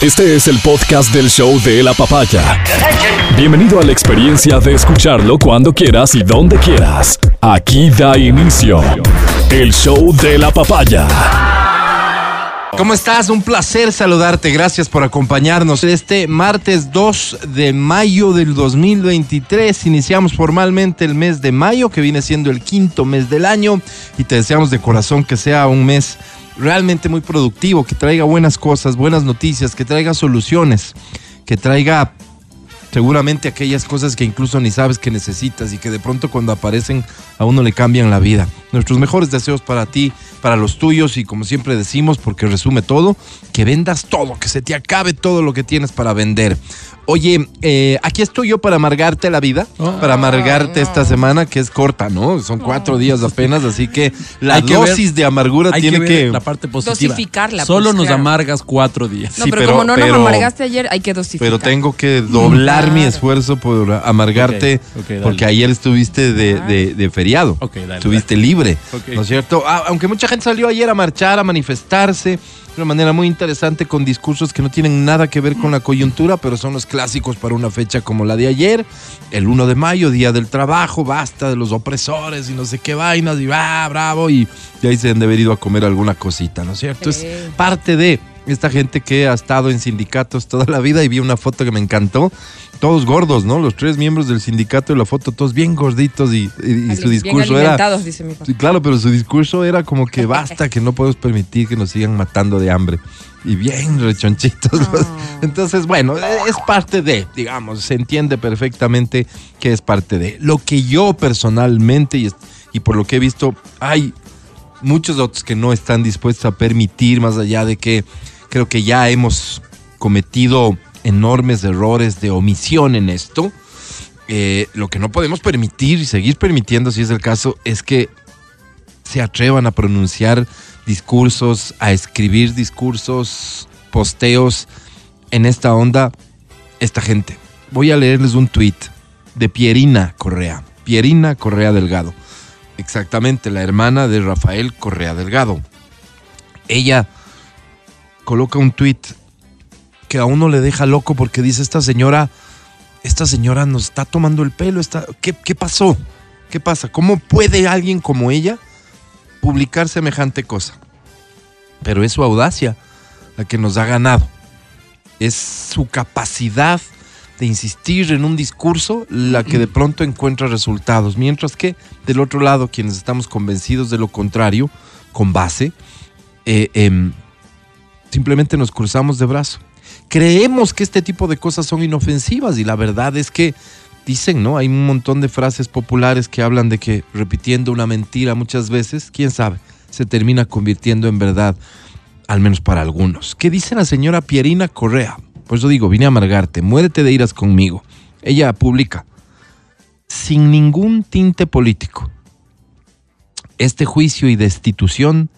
Este es el podcast del show de la papaya. Bienvenido a la experiencia de escucharlo cuando quieras y donde quieras. Aquí da inicio el show de la papaya. ¿Cómo estás? Un placer saludarte. Gracias por acompañarnos. Este martes 2 de mayo del 2023 iniciamos formalmente el mes de mayo, que viene siendo el quinto mes del año, y te deseamos de corazón que sea un mes realmente muy productivo, que traiga buenas cosas, buenas noticias, que traiga soluciones, que traiga seguramente aquellas cosas que incluso ni sabes que necesitas y que de pronto cuando aparecen a uno le cambian la vida. Nuestros mejores deseos para ti, para los tuyos y como siempre decimos, porque resume todo, que vendas todo, que se te acabe todo lo que tienes para vender. Oye, eh, aquí estoy yo para amargarte la vida, para amargarte esta semana que es corta, ¿no? Son cuatro días apenas, así que la Hay que dosis ver- de amargura Hay tiene que que... ver la parte positiva. Dosificarla, Solo pues, nos claro. amargas cuatro días. No, Sí, pero, pero- como no pero- nos amargaste ayer, hay que dosificar. Pero tengo que doblar mi esfuerzo por amargarte, porque ayer estuviste de, de- de feriado. Ok, dale, Estuviste libre. ¿no es cierto? Ah, aunque mucha gente salió ayer a marchar, a manifestarse, de una manera muy interesante, con discursos que no tienen nada que ver con la coyuntura, pero son los clásicos para una fecha como la de ayer, el 1 de mayo, Día del Trabajo, basta de los opresores y no sé qué vainas, y va, bravo, y, y ahí se han de haber ido a comer alguna cosita, ¿no es cierto? Es parte de esta gente que ha estado en sindicatos toda la vida y vi una foto que me encantó. Todos gordos, ¿no? Los tres miembros del sindicato de la foto, todos bien gorditos y, y- y Ali- su bien discurso era... dice mi papá. Sí, claro, pero su discurso era como que basta, que no podemos permitir que nos sigan matando de hambre. Y bien rechonchitos. los- Entonces, bueno, e- es parte de, digamos, se entiende perfectamente que es parte de. Lo que yo personalmente, y, y por lo que he visto, hay muchos otros que no están dispuestos a permitir, más allá de que creo que ya hemos cometido enormes errores de omisión en esto. Eh, lo que no podemos permitir y seguir permitiendo, si es el caso, es que se atrevan a pronunciar discursos, a escribir discursos, posteos en esta onda, esta gente. Voy a leerles un tuit de Pierina Correa. Pierina Correa Delgado. Exactamente, la hermana de Rafael Correa Delgado. Ella coloca un tuit que a uno le deja loco porque dice esta señora, esta señora nos está tomando el pelo, está, ¿qué, ¿qué pasó? ¿Qué pasa? ¿Cómo puede alguien como ella publicar semejante cosa? Pero es su audacia la que nos ha ganado. Es su capacidad de insistir en un discurso la que de pronto encuentra resultados. Mientras que del otro lado, quienes estamos convencidos de lo contrario, con base, eh, em, simplemente nos cruzamos de brazo. Creemos que este tipo de cosas son inofensivas y la verdad es que dicen, ¿no? Hay un montón de frases populares que hablan de que repitiendo una mentira muchas veces, quién sabe, se termina convirtiendo en verdad, al menos para algunos. ¿Qué dice la señora Pierina Correa? Por eso digo, vine a amargarte, muérete de iras conmigo. Ella publica, sin ningún tinte político, este juicio y destitución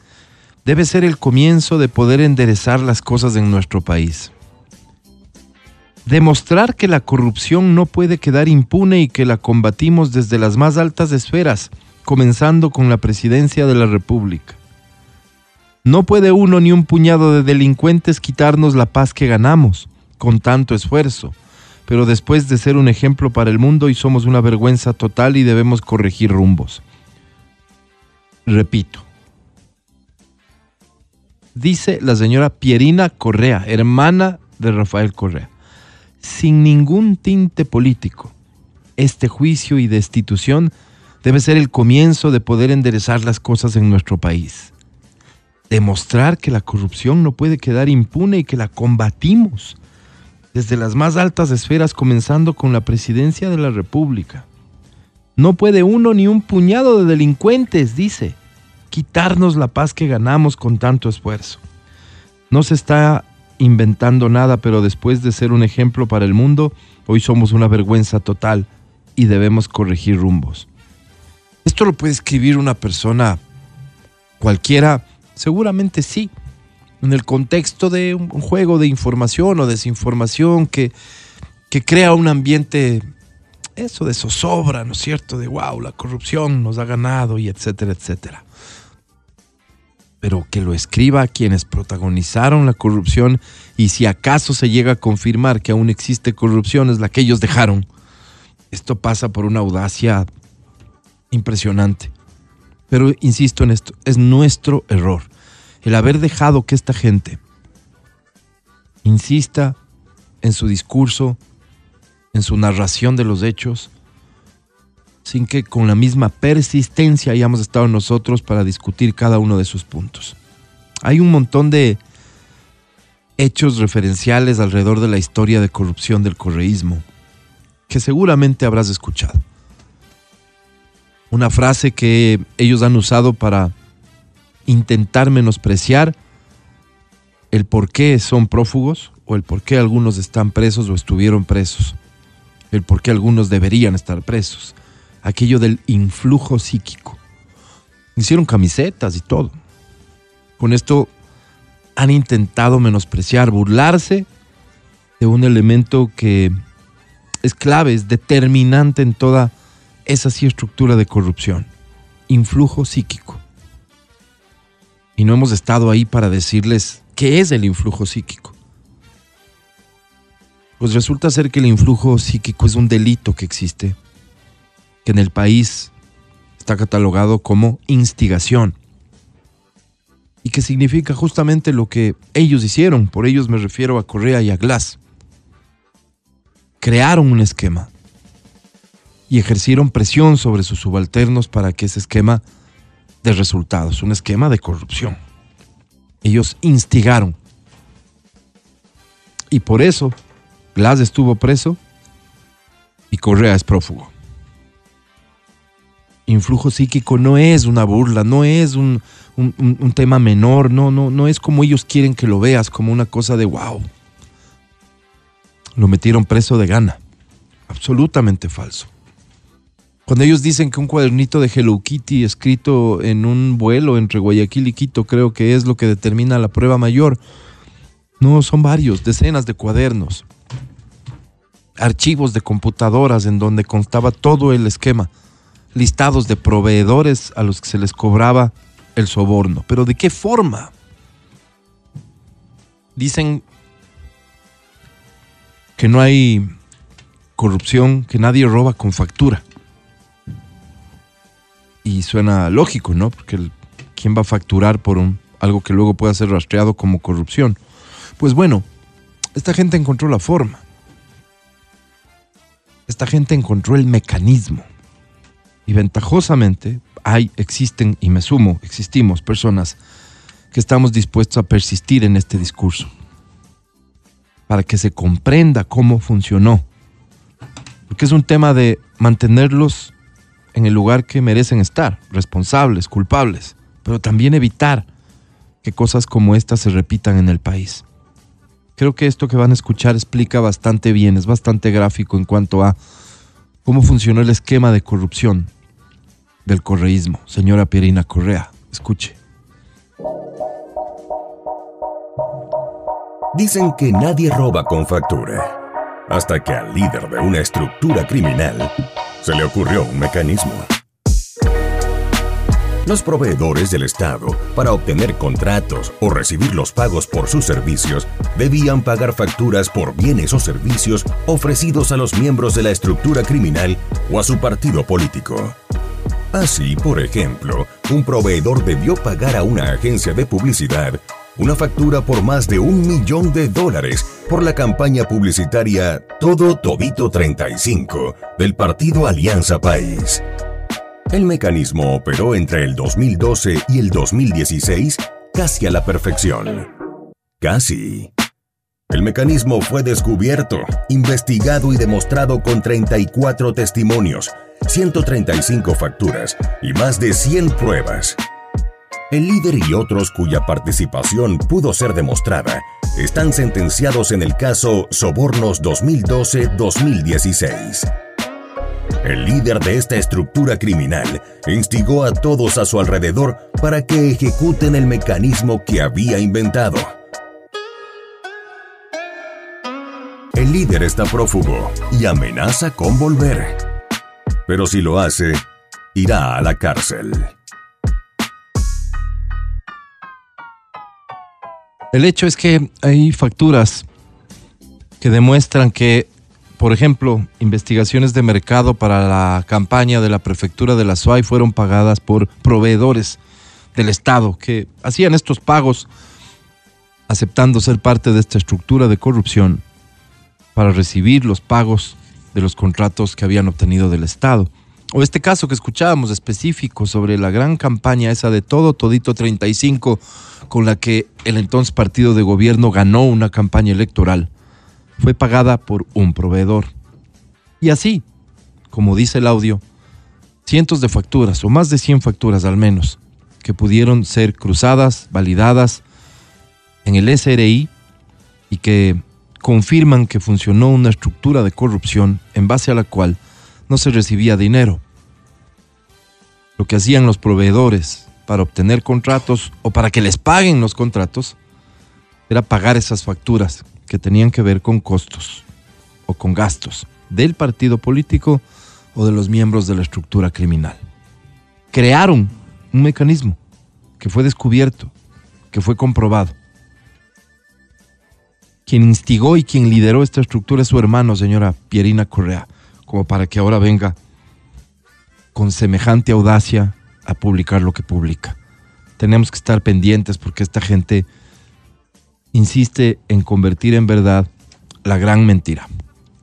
debe ser el comienzo de poder enderezar las cosas en nuestro país. Demostrar que la corrupción no puede quedar impune y que la combatimos desde las más altas esferas, comenzando con la presidencia de la República. No puede uno ni un puñado de delincuentes quitarnos la paz que ganamos con tanto esfuerzo, pero después de ser un ejemplo para el mundo y somos una vergüenza total y debemos corregir rumbos. Repito, dice la señora Pierina Correa, hermana de Rafael Correa, sin ningún tinte político. Este juicio y destitución debe ser el comienzo de poder enderezar las cosas en nuestro país. Demostrar que la corrupción no puede quedar impune y que la combatimos desde las más altas esferas, comenzando con la presidencia de la República. No puede uno ni un puñado de delincuentes, dice, quitarnos la paz que ganamos con tanto esfuerzo. No se está inventando nada, pero después de ser un ejemplo para el mundo, hoy somos una vergüenza total y debemos corregir rumbos. Esto lo puede escribir una persona cualquiera, seguramente sí, en el contexto de un juego de información o desinformación que, que crea un ambiente, eso de zozobra, ¿no es cierto? De wow, la corrupción nos ha ganado y etcétera, etcétera. Pero que lo escriba a quienes protagonizaron la corrupción y si acaso se llega a confirmar que aún existe corrupción es la que ellos dejaron. Esto pasa por una audacia impresionante. Pero insisto en esto, es nuestro error el haber dejado que esta gente insista en su discurso, en su narración de los hechos, sin que con la misma persistencia hayamos estado nosotros para discutir cada uno de sus puntos. Hay un montón de hechos referenciales alrededor de la historia de corrupción del correísmo que seguramente habrás escuchado. Una frase que ellos han usado para intentar menospreciar el por qué son prófugos o el por qué algunos están presos o estuvieron presos, el por qué algunos deberían estar presos, aquello del influjo psíquico. Hicieron camisetas y todo. Con esto han intentado menospreciar, burlarse de un elemento que es clave, es determinante en toda esa sí estructura de corrupción, influjo psíquico y no hemos estado ahí para decirles qué es el influjo psíquico. Pues resulta ser que el influjo psíquico es un delito que existe, que en el país está catalogado como instigación y que significa justamente lo que ellos hicieron, por ellos me refiero a Correa y a Glass. Crearon un esquema y ejercieron presión sobre sus subalternos para que ese esquema de resultados, un esquema de corrupción. Ellos instigaron. Y por eso Glass estuvo preso y Correa es prófugo. Influjo psíquico no es una burla, no es un, un, tema menor, no, no, no es como ellos quieren que lo veas, como una cosa de wow. Lo metieron preso de gana. Absolutamente falso. Cuando ellos dicen que un cuadernito de Hello Kitty escrito en un vuelo entre Guayaquil y Quito creo que es lo que determina la prueba mayor. No, son varios, decenas de cuadernos. Archivos de computadoras en donde constaba todo el esquema. Listados de proveedores a los que se les cobraba el soborno. Pero ¿de qué forma? Dicen que no hay corrupción, que nadie roba con factura. Y suena lógico, ¿no? Porque ¿quién va a facturar por un, algo que luego pueda ser rastreado como corrupción? Pues bueno, esta gente encontró la forma. Esta gente encontró el mecanismo. Y ventajosamente hay, existen, y me sumo, existimos personas que estamos dispuestos a persistir en este discurso. Para que se comprenda cómo funcionó. Porque es un tema de mantenerlos en el lugar que merecen estar, responsables, culpables, pero también evitar que cosas como estas se repitan en el país. Creo que esto que van a escuchar explica bastante bien, es bastante gráfico en cuanto a cómo funcionó el esquema de corrupción del correísmo. Señora Pierina Correa, escuche. Dicen que nadie roba con factura, hasta que al líder de una estructura criminal se le ocurrió un mecanismo. Los proveedores del Estado, para obtener contratos o recibir los pagos por sus servicios, debían pagar facturas por bienes o servicios ofrecidos a los miembros de la estructura criminal o a su partido político. Así, por ejemplo, un proveedor debió pagar a una agencia de publicidad una factura por más de un millón de dólares por la campaña publicitaria Todo Todito 35 del partido Alianza País. El mecanismo operó entre el 2012 y el 2016 casi a la perfección. Casi. El mecanismo fue descubierto, investigado y demostrado con 34 testimonios, 135 facturas y más de 100 pruebas. El líder y otros cuya participación pudo ser demostrada están sentenciados en el caso Sobornos 2012-2016. El líder de esta estructura criminal instigó a todos a su alrededor para que ejecuten el mecanismo que había inventado. El líder está prófugo y amenaza con volver. Pero si lo hace, irá a la cárcel. El hecho es que hay facturas que demuestran que, por ejemplo, investigaciones de mercado para la campaña de la prefectura de la SUAY fueron pagadas por proveedores del Estado que hacían estos pagos aceptando ser parte de esta estructura de corrupción para recibir los pagos de los contratos que habían obtenido del Estado. O este caso que escuchábamos específico sobre la gran campaña esa de todo todito 35 con la que el entonces partido de gobierno ganó una campaña electoral fue pagada por un proveedor. Y así, como dice el audio, cientos de facturas o más de 100 facturas al menos que pudieron ser cruzadas, validadas en el SRI y que confirman que funcionó una estructura de corrupción en base a la cual no se recibía dinero. Lo que hacían los proveedores para obtener contratos o para que les paguen los contratos era pagar esas facturas que tenían que ver con costos o con gastos del partido político o de los miembros de la estructura criminal. Crearon un mecanismo que fue descubierto, que fue comprobado. Quien instigó y quien lideró esta estructura es su hermano, señora Pierina Correa, como para que ahora venga con semejante audacia a publicar lo que publica. Tenemos que estar pendientes porque esta gente insiste en convertir en verdad la gran mentira.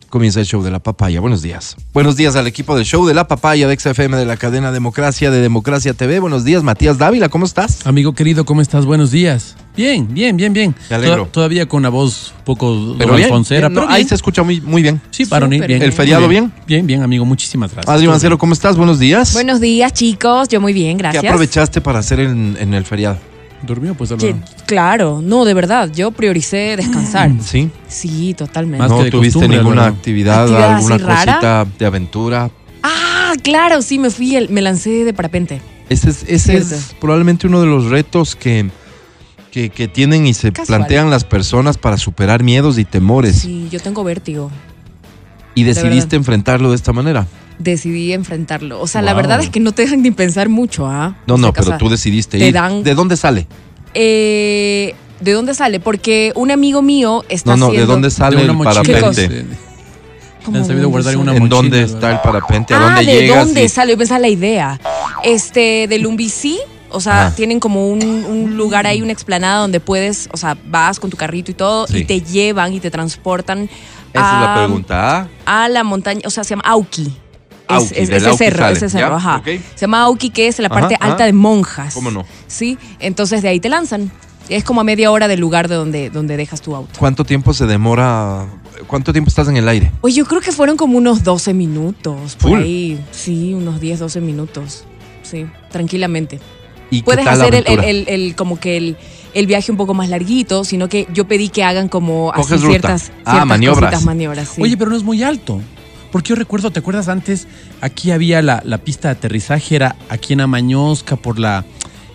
Comienza el show de la papaya. Buenos días. Buenos días al equipo del show de la papaya de XFM de la cadena Democracia de Democracia TV. Buenos días, Matías Dávila, ¿cómo estás? Amigo querido, ¿cómo estás? Buenos días. Bien, bien, bien, bien. Me alegro. Toda- todavía con una voz un poco Pero bien, alfonsera, bien, no, pero ahí bien. se escucha muy, muy bien. Sí, Súper bien. bien. ¿El feriado bien? Bien, bien, amigo. Muchísimas gracias. Adri Mancero. ¿cómo estás? Buenos días. Buenos días, chicos. Yo muy bien, ¿Qué gracias. aprovechaste para hacer en, en el feriado? ¿Durmió? Pues Que- claro, no, de verdad. Yo prioricé descansar. ¿Sí? Sí, totalmente. Más que ¿No de tuviste ninguna actividad, ¿Actividad alguna así rara? cosita de aventura? Ah, claro, sí, me fui, el- me lancé de parapente. Ese es, ese es Cierto. probablemente uno de los retos que, que, que tienen y se Casual. plantean las personas para superar miedos y temores. Sí, yo tengo vértigo. y de decidiste enfrentarlo de esta manera. Decidí enfrentarlo. O sea, la verdad es que no te dejan ni pensar mucho, ¿ah? No, O sea, no, o pero sea, tú decidiste te ir. dan- ¿De dónde sale? eh, ¿De dónde sale? Porque un amigo mío está No, no, haciendo... ¿de dónde sale De una el mochila. ¿Qué parapente? ¿Cómo Han sabido guardar en una ¿En mochila, dónde está el parapente? ¿A ah, dónde ¿de llegas? dónde y- sale? Esa es la idea. Este, del Lumbicí, o sea, tienen como un, un lugar ahí, una explanada donde puedes, o sea, vas con tu carrito y todo, Sí. y te llevan y te transportan Esa es la pregunta. ¿ah? a la montaña, o sea, se llama Auki. Es, Auki, es- del ese cerro, sale, ese cerro, ajá. Se llama Auki, que es la parte ajá. alta de monjas. ¿Cómo no? Sí, entonces de ahí te lanzan. Es como a media hora del lugar de donde, donde dejas tu auto. ¿Cuánto tiempo se demora? ¿Cuánto tiempo estás en el aire? Oye, yo creo que fueron como unos 12 minutos. Por Full. ahí. Sí, unos 10, 12 minutos. Sí, tranquilamente. ¿Y qué Puedes tal hacer el, el- como que el, el viaje un poco más larguito, sino que yo pedí que hagan como así ciertas, Ah, ciertas maniobras. cositas, maniobras. sí. Oye, pero no es muy alto. Porque yo recuerdo, ¿te acuerdas antes? Aquí había la, la pista de aterrizaje, era aquí en Amañosca, por la.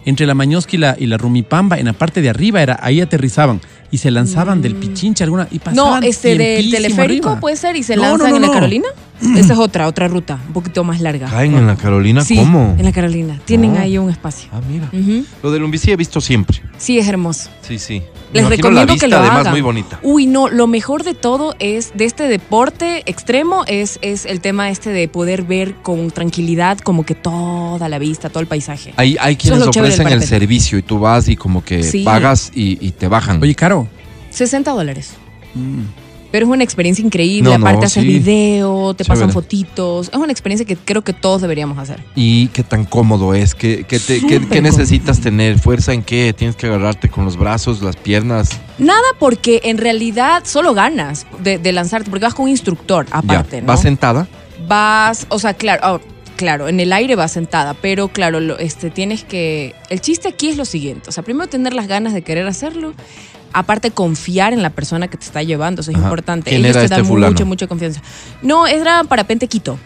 Entre la Mañosca y la, y la Rumipamba, en la parte de arriba, era ahí aterrizaban y se lanzaban del Pichincha alguna y no, pasaban. este del teleférico arriba. puede ser y se No, lanzan no, no, en la no. Carolina. Esa es otra, otra ruta, un poquito más larga. ¿Caen en la Carolina? Sí, ¿Cómo? en la Carolina. Tienen No. ahí un espacio. Ah, mira. Lo del Lumbicí he visto siempre. Sí, es hermoso. Sí, sí. Les Me recomiendo la vista, que lo además, hagan. muy bonita. Uy, no, lo mejor de todo es, de este deporte extremo, es, es el tema este de poder ver con tranquilidad como que toda la vista, todo el paisaje. Hay, hay quienes del ofrecen el servicio y tú vas y como que Sí. pagas y, y te bajan. Oye, Caro. 60 dólares. mm, Pero es una experiencia increíble, No, no, aparte haces sí. video, te pasan fotitos. Es una experiencia que creo que todos deberíamos hacer. ¿Y qué tan cómodo es? ¿Qué, qué te- qué- Súper qué necesitas tener? ¿Fuerza en qué? ¿Tienes que agarrarte con los brazos, las piernas? Nada porque en realidad solo ganas de, de lanzarte, porque vas con un instructor aparte, ya. ¿no? ¿Vas sentada? vas, o sea, claro, ah, claro, en el aire vas sentada, pero claro, lo- este, tienes que, el chiste aquí es lo siguiente, o sea, primero tener las ganas de querer hacerlo, aparte confiar en la persona que te está llevando, eso es Ajá. importante. ¿Quién Ellos era te este dan fulano? mucha, mucha confianza. No, era Parapente Quito.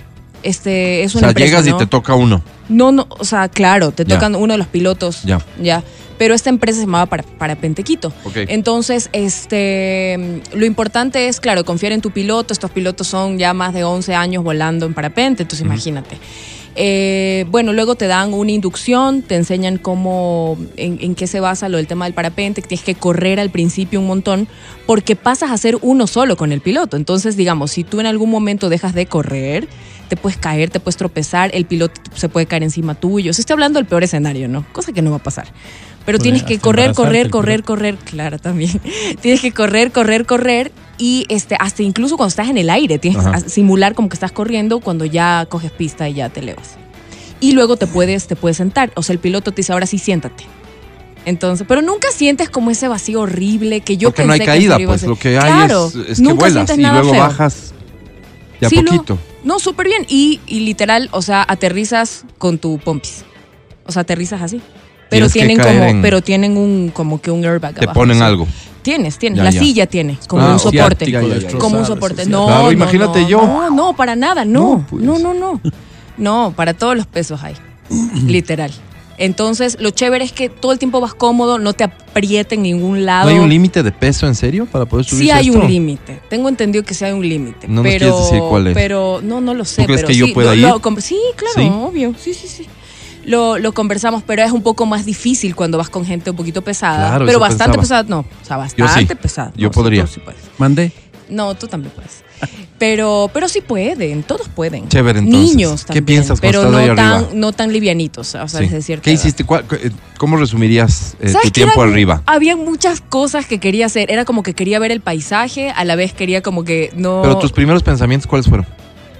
Este, es O una sea, empresa, llegas y ¿no? te toca uno. No, no, o sea, claro, te Ya. tocan uno de los pilotos. Ya. Ya. Pero esta empresa se llamaba para, Parapente Quito. Entonces, este, lo importante es, claro, confiar en tu piloto. Estos pilotos son ya más de 11 años volando en parapente, entonces imagínate. Eh, bueno, luego te dan una inducción, te enseñan cómo, en, en qué se basa lo del tema del parapente, que tienes que correr al principio un montón, porque pasas a ser uno solo con el piloto. Entonces, digamos, si tú en algún momento dejas de correr, te puedes caer, te puedes tropezar, el piloto se puede caer encima tuyo. Se estoy hablando del peor escenario, ¿no? Cosa que no va a pasar. Pero tienes que correr, correr, correr, correr, claro, también. tienes que correr, correr, correr y este, hasta incluso cuando estás en el aire, tienes Ajá. que simular como que estás corriendo cuando ya coges pista y ya te elevas. Y luego te puedes, te puedes sentar. O sea, el piloto te dice, ahora sí, siéntate. Entonces, pero nunca sientes como ese vacío horrible que yo Porque no hay que caída, a pues lo que hay Claro, es, es que vuelas y luego feo. bajas de a Sí, poquito. No, súper bien. Y, y literal, o sea, aterrizas con tu pompis. O sea, aterrizas así. Pero Tienes tienen como, en- pero tienen un como que un airbag Te abajo, ponen algo. Tienes, tienes. Ya, la ya. silla tiene, como Ah, un soporte. Ya, ya, ya, ya. Como un soporte. No, Claro, no, imagínate no, yo. No, no, para nada, no. No, No, pues. no, no. No, para todos los pesos hay. Literal. Entonces, lo chévere es que todo el tiempo vas cómodo, no te aprieta en ningún lado. ¿No hay un límite de peso en serio para poder subir Sí hay esto? un límite. Tengo entendido que sí hay un límite. No nos pero, quieres decir cuál es. Pero no, no lo sé. ¿Tú crees pero que yo sí, pueda lo- ir? lo sí, claro, ¿Sí? obvio. Sí, sí, sí. Lo, lo conversamos, pero es un poco más difícil cuando vas con gente un poquito pesada. Claro, pero bastante pensaba. pesada, no. O sea, Yo sí. bastante pesada. Yo No, podría. tú sí puedes. Mandé. No, tú también puedes. Pero, pero sí pueden, todos pueden. Chévere, entonces. Niños ¿Qué también. piensas cuando Pero no tan, no tan livianitos. O sea, Sí. cierta ¿Qué edad. hiciste? ¿Cuál- cu- eh, ¿Cómo resumirías eh, ¿Sabes tu qué tiempo eran- arriba? Había muchas cosas que quería hacer. Era como que quería ver el paisaje, a la vez quería como que no. Pero tus primeros pensamientos, ¿cuáles fueron?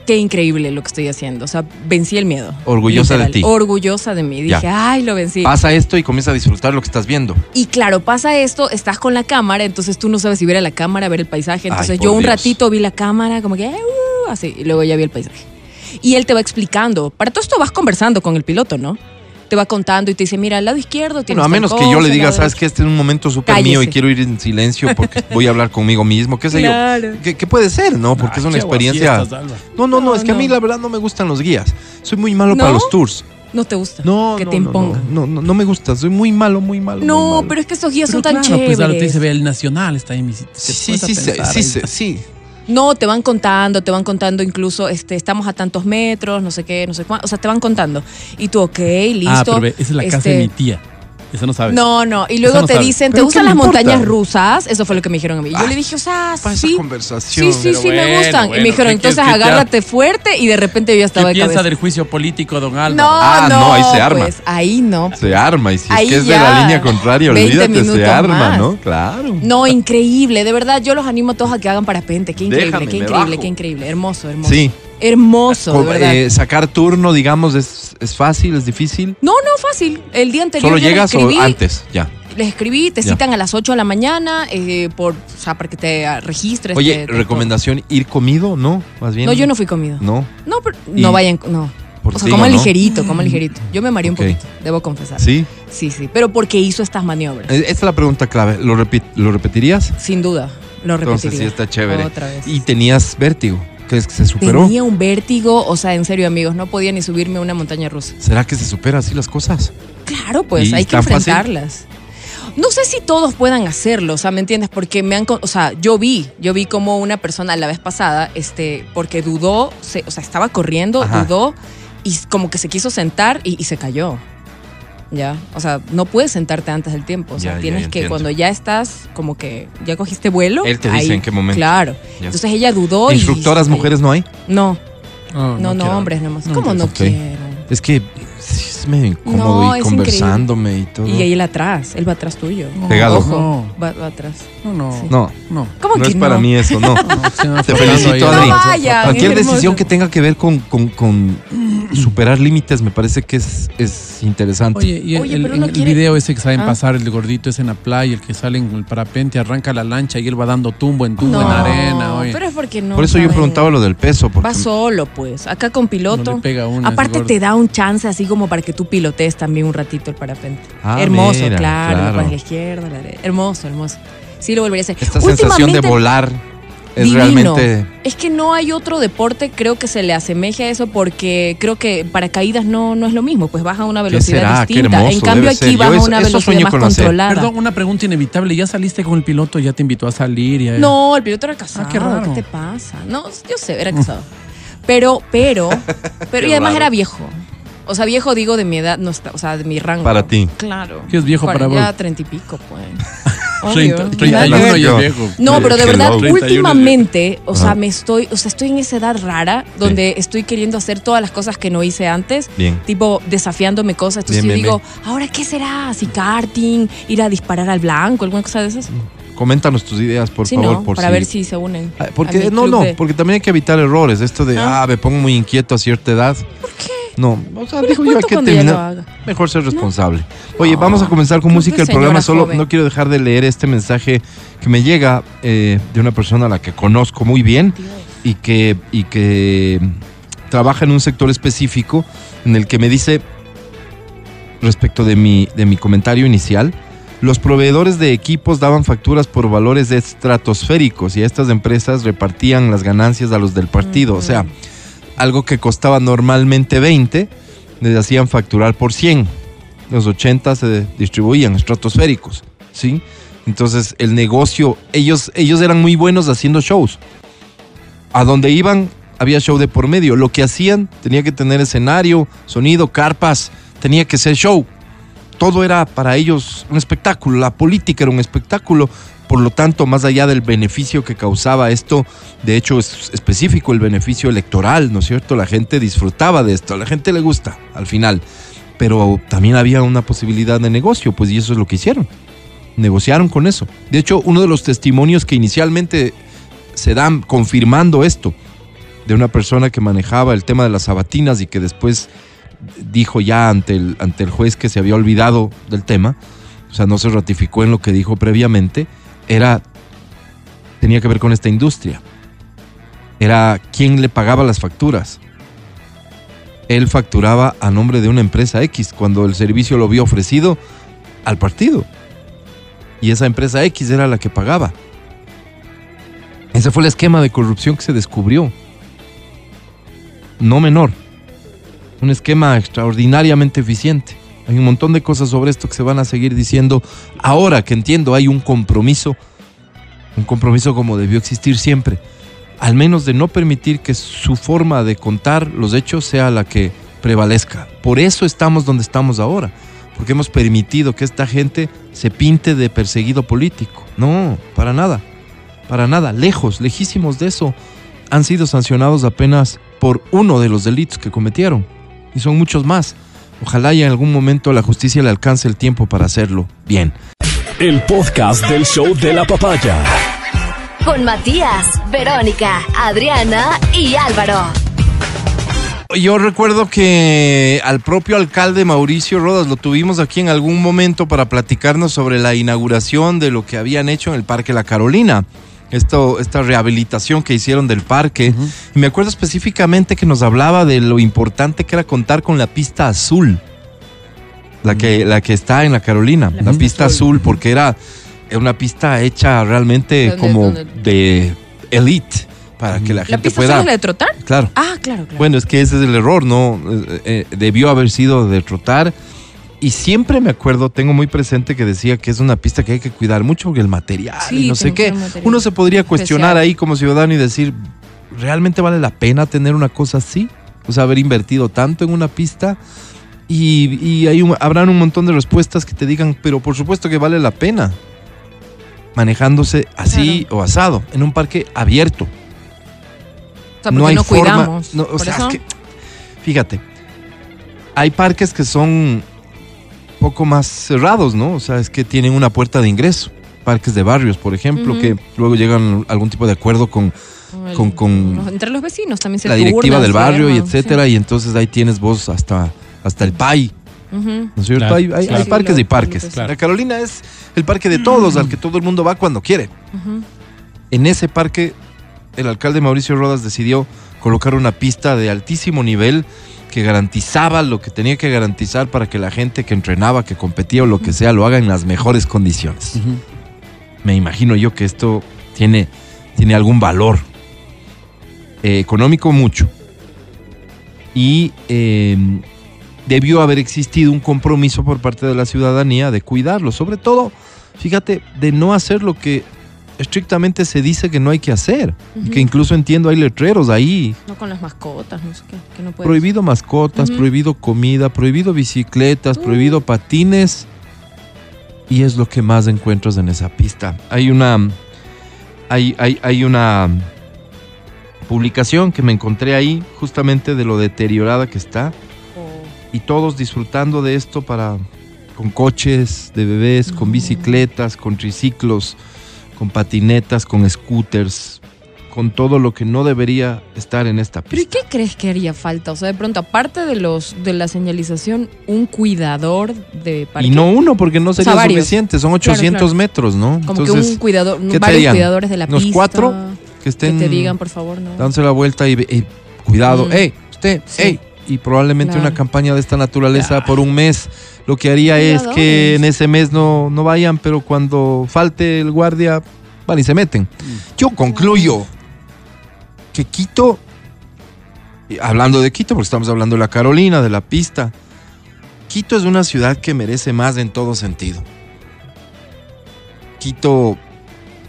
Qué increíble lo que estoy haciendo. O sea, vencí el miedo. Orgullosa de ti. Orgullosa de mí. Dije, Ya. ay, lo vencí. Pasa esto y comienza a disfrutar lo que estás viendo. Y claro, pasa esto, estás con la cámara, entonces tú no sabes si ver a la cámara, ver el paisaje. Entonces Ay, yo un Dios. ratito vi la cámara, como que, así, y luego ya vi el paisaje. Y él te va explicando. Para todo esto vas conversando con el piloto, ¿no? Te va contando y te dice, mira, al lado izquierdo tienes Bueno, a menos que yo le diga, sabes que este es un momento súper mío y quiero ir en silencio porque voy a hablar conmigo mismo, qué sé Claro. yo. ¿Qué, qué puede ser, no? Porque es una experiencia... No, no, no, No, es que a mí la verdad no me gustan los guías. Soy muy malo para los tours. No te gusta No, que no, te no, impongan. No, no, no me gusta. Soy muy malo, muy malo. No, muy malo. pero es que estos guías Pero son tan claro, pues ahora te chéveres. dice, ve, el Nacional está ahí en mi Sí, sí, sí, sí. No, te van contando, te van contando incluso, este, estamos a tantos metros, no sé qué, no sé cuánto. O sea, te van contando. Y tú, ok, listo. Ah, pero esa es la casa de este, mi tía. Esa no sabes. No, no. Y luego Eso no te dicen, ¿te ¿Pero gustan qué las importa? montañas rusas? Eso fue lo que me dijeron a mí. Yo Ah, le dije, o sea, Para esa sí. conversación. Sí, sí, sí, me bueno, gustan. y me dijeron, ¿qué entonces que agárrate fuerte y de repente yo ya ¿Qué estaba de piensa cabeza. del juicio político, don Alba? No, Ah, no, no, ahí se arma. Pues, ahí no. Se arma. Y si Ahí es que es de la línea contraria, 20 olvídate, se arma, más. ¿no? Claro. No, increíble. De verdad, yo los animo a todos a que hagan parapente. Qué increíble, Déjame, qué increíble, qué increíble. Hermoso, hermoso. Sí. Hermoso, de Co- verdad. eh, sacar turno, digamos, es, es fácil, es difícil. No, no, fácil. El día anterior Solo llegas o antes, ya. les escribí, te Ya. citan a las 8 de la mañana, eh, por, o sea, para que te registres. Oye, te- te- recomendación, ir comido, ¿no? Más bien. No, yo no fui comido. No. No, pero Y- no vayan, no. Por O sea, coman ¿no? ligerito, coman ligerito. Yo me mareé un poquito, debo confesar. Sí. Sí, sí, pero porque hizo estas maniobras. Eh, Esta es la pregunta clave. ¿Lo, repi- ¿lo repetirías? Sin duda, lo repetiría. Entonces sí está chévere. Otra vez. Y tenías vértigo. ¿Crees que se superó? Tenía un vértigo, o sea, en serio, amigos, no podía ni subirme a una montaña rusa. ¿Será que se supera así las cosas? Claro, pues ¿Y hay que fácil? enfrentarlas. No sé si todos puedan hacerlo, o sea, ¿me entiendes? Porque me han, o sea, yo vi, yo vi como una persona la vez pasada, este, porque dudó, se- o sea, estaba corriendo, Ajá. dudó y como que se quiso sentar y, y se cayó. Ya, o sea, no puedes sentarte antes del tiempo, o sea, Ya, tienes ya que cuando ya estás como que ya cogiste vuelo, Él te dice en qué momento. Claro. Ya. Entonces ella dudó y ¿Instructoras mujeres no hay? No, No, no, no, hombres nomás. No ¿Cómo no quiero. Ok. quiero? Es que es medio incómodo No, y es conversándome y todo. Y él atrás, él va atrás tuyo. No, Pegado. Ojo, No, va, va atrás. no, no. Sí. No, No. ¿Cómo no que es no? para mí eso, no. Te felicito, ahí. Adri. No vaya. Cualquier es decisión que tenga que ver con, con- con superar límites me parece que es, es interesante. Oye, y el, Oye, el- quiere- video ese que saben Ah. pasar, el gordito es en la playa, el que sale en el parapente, arranca la lancha y él va dando tumbo en tumbo No, en arena. Oye. pero es porque no. Por eso yo preguntaba lo del peso. Porque Va solo, pues. Acá con piloto. Aparte te da un chance así como para que tú pilotees también un ratito el parapente. Ah, hermoso, mira, claro. claro. Para la izquierda, a la derecha. Hermoso, hermoso. Sí lo volvería a hacer. esta sensación de volar es divino. realmente... Es que no hay otro deporte, creo que se le asemeje a eso porque creo que paracaídas no, no es lo mismo, pues baja a una ¿Qué velocidad distinta. hermoso en cambio aquí baja a una velocidad más con hacer. controlada. Perdón, una pregunta inevitable. ¿Ya saliste con el piloto? ¿Ya te invitó a salir? Ya- No, el piloto era casado. Ah, qué raro. ¿Qué te pasa? No, yo sé, era casado. Pero, pero, pero, y además raro. era viejo. O sea, viejo digo de mi edad, no está, o sea, de mi rango. Para ti. Claro. ¿Qué es viejo para Ya vos? treinta y pico, pues. Treinta- Obvio. 31 Nada que ver. y es viejo. No, pero de verdad, loco. 31 últimamente, o sea, Ajá. me estoy, o sea, estoy en esa edad rara donde estoy queriendo hacer todas las cosas que no hice antes. Bien. Tipo, desafiándome cosas. Entonces Bien, yo bien, digo, ¿ahora qué será? Si karting, ir a disparar al blanco, alguna cosa de esas. Coméntanos tus ideas, por sí, favor. no, por para si- ver si se unen. Ah, Porque, no, no, de- porque también hay que evitar errores. Esto de, Ah. ah, me pongo muy inquieto a cierta edad. ¿Por qué? No, o sea, digo yo, hay que terminar. Mejor ser responsable. Oye, vamos a comenzar con música. El programa solo, joven. no quiero dejar de leer este mensaje que me llega eh, de una persona a la que conozco muy bien y que, y que trabaja en un sector específico en el que me dice, respecto de mi, de mi comentario inicial, los proveedores de equipos daban facturas por valores estratosféricos y estas empresas repartían las ganancias a los del partido. O sea, algo que costaba normalmente 20, les hacían facturar por 100. Los 80 se distribuían estratosféricos, ¿sí? Entonces el negocio, ellos, ellos eran muy buenos haciendo shows. A donde iban había show de por medio. Lo que hacían tenía que tener escenario, sonido, carpas, tenía que ser show. Todo era para ellos un espectáculo, la política era un espectáculo. Por lo tanto, más allá del beneficio que causaba esto, de hecho es específico el beneficio electoral, ¿no es cierto? La gente disfrutaba de esto, a la gente le gusta al final. Pero también había una posibilidad de negocio, pues y eso es lo que hicieron. Negociaron con eso. De hecho, uno de los testimonios que inicialmente se dan confirmando esto, de una persona que manejaba el tema de las sabatinas y que después dijo ya ante el, ante el juez que se había olvidado del tema, o sea, no se ratificó en lo que dijo previamente, era, tenía que ver con esta industria. Era quién le pagaba las facturas. Él facturaba a nombre de una empresa X cuando el servicio lo había ofrecido al partido. Y esa empresa X era la que pagaba. Ese fue el esquema de corrupción que se descubrió. No menor. Un esquema extraordinariamente eficiente. Hay un montón de cosas sobre esto que se van a seguir diciendo. Ahora que entiendo, hay un compromiso. Un compromiso como debió existir siempre. Al menos de no permitir que su forma de contar los hechos sea la que prevalezca. Por eso estamos donde estamos ahora. Porque hemos permitido que esta gente se pinte de perseguido político. No, para nada. Para nada. Lejos, lejísimos de eso. Han sido sancionados apenas por uno de los delitos que cometieron. Y son muchos más. Ojalá y en algún momento la justicia le alcance el tiempo para hacerlo bien. El podcast del show de la papaya. Con Matías, Verónica, Adriana y Álvaro. Yo recuerdo que al propio alcalde Mauricio Rodas lo tuvimos aquí en algún momento para platicarnos sobre la inauguración de lo que habían hecho en el Parque La Carolina. Esto, esta rehabilitación que hicieron del parque. Y me acuerdo específicamente que nos hablaba de lo importante que era contar con la pista azul. La que, la que está en La Carolina. La, pista pista azul. azul, porque era una pista hecha realmente ¿Dónde- como dónde? de elite. Para que la ¿La gente pista pueda. es la de trotar? Claro. Ah, claro, claro. Bueno, es que ese es el error, ¿no? Eh, eh, debió haber sido de trotar. Y siempre me acuerdo, tengo muy presente que decía que es una pista que hay que cuidar mucho porque el material Sí, y no sé qué. Uno se podría cuestionar especial. ahí como ciudadano y decir, ¿realmente vale la pena tener una cosa así? O sea, haber invertido tanto en una pista. Y, y hay un- habrán un montón de respuestas que te digan, pero por supuesto que vale la pena. Manejándose así o asado, en un parque abierto o sea, porque no, forma- cuidamos. no, o sea, es que, fíjate, hay parques que son poco más cerrados, ¿no? O sea, es que tienen una puerta de ingreso. Parques de barrios, por ejemplo, que luego llegan a algún tipo de acuerdo con el- con- entre los vecinos también se la directiva del barrio y etcétera, y entonces ahí tienes vos hasta, hasta el PAI. Ujú. ¿no es cierto? Claro, hay hay- hay claro. parques Sí, y parques. claro. La Carolina es el parque de todos, al que todo el mundo va cuando quiere. En ese parque, el alcalde Mauricio Rodas decidió colocar una pista de altísimo nivel que garantizaba lo que tenía que garantizar para que la gente que entrenaba, que competía o lo que sea, lo haga en las mejores condiciones. Me imagino yo que esto tiene, tiene algún valor eh, económico mucho. Y eh, debió haber existido un compromiso por parte de la ciudadanía de cuidarlo. Sobre todo, fíjate, de no hacer lo que estrictamente se dice que no hay que hacer. Y que incluso entiendo hay letreros ahí. No con las mascotas, no sé qué. Que no. Prohibido mascotas, prohibido comida, prohibido bicicletas, prohibido patines. Y es lo que más encuentras en esa pista. Hay una. Hay, hay, hay una publicación que me encontré ahí, justamente de lo deteriorada que está. O- Y todos disfrutando de esto para. con coches de bebés, con bicicletas, con triciclos, con patinetas, con scooters, con todo lo que no debería estar en esta ¿Pero y pista. qué crees que haría falta? O sea, de pronto, aparte de los de la señalización, un cuidador de parque. Y no uno, porque no sería suficiente, son 800 claro. metros, ¿no? Como que un cuidador, ¿qué varios cuidadores de la ¿Unos pista. cuatro? que Que estén te digan, por favor, no. dándose la vuelta y, cuidado, Mm. ¡ey! Usted, Sí. ¡ey! Y probablemente Claro. una campaña de esta naturaleza por un mes. Lo que haría es que en ese mes no, no vayan, pero cuando falte el guardia, van y se meten. Yo concluyo que Quito, y hablando de Quito, porque estamos hablando de la Carolina, de la pista, Quito es una ciudad que merece más en todo sentido. Quito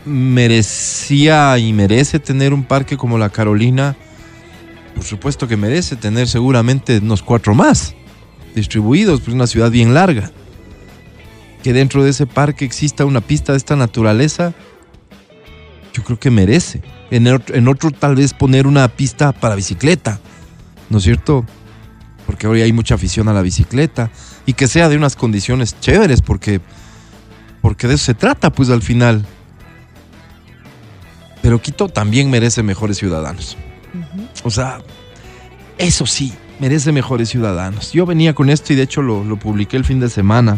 merecía y merece tener un parque como la Carolina. Por supuesto que merece tener seguramente unos cuatro más distribuidos, pues es una ciudad bien larga. Que dentro de ese parque exista una pista de esta naturaleza, yo creo que merece. En otro, en otro tal vez poner una pista para bicicleta, ¿no es cierto? Porque hoy hay mucha afición a la bicicleta y que sea de unas condiciones chéveres, porque, porque de eso se trata, pues al final. Pero Quito también merece mejores ciudadanos. O sea, eso sí, merece mejores ciudadanos. Yo venía con esto y de hecho lo, lo publiqué el fin de semana.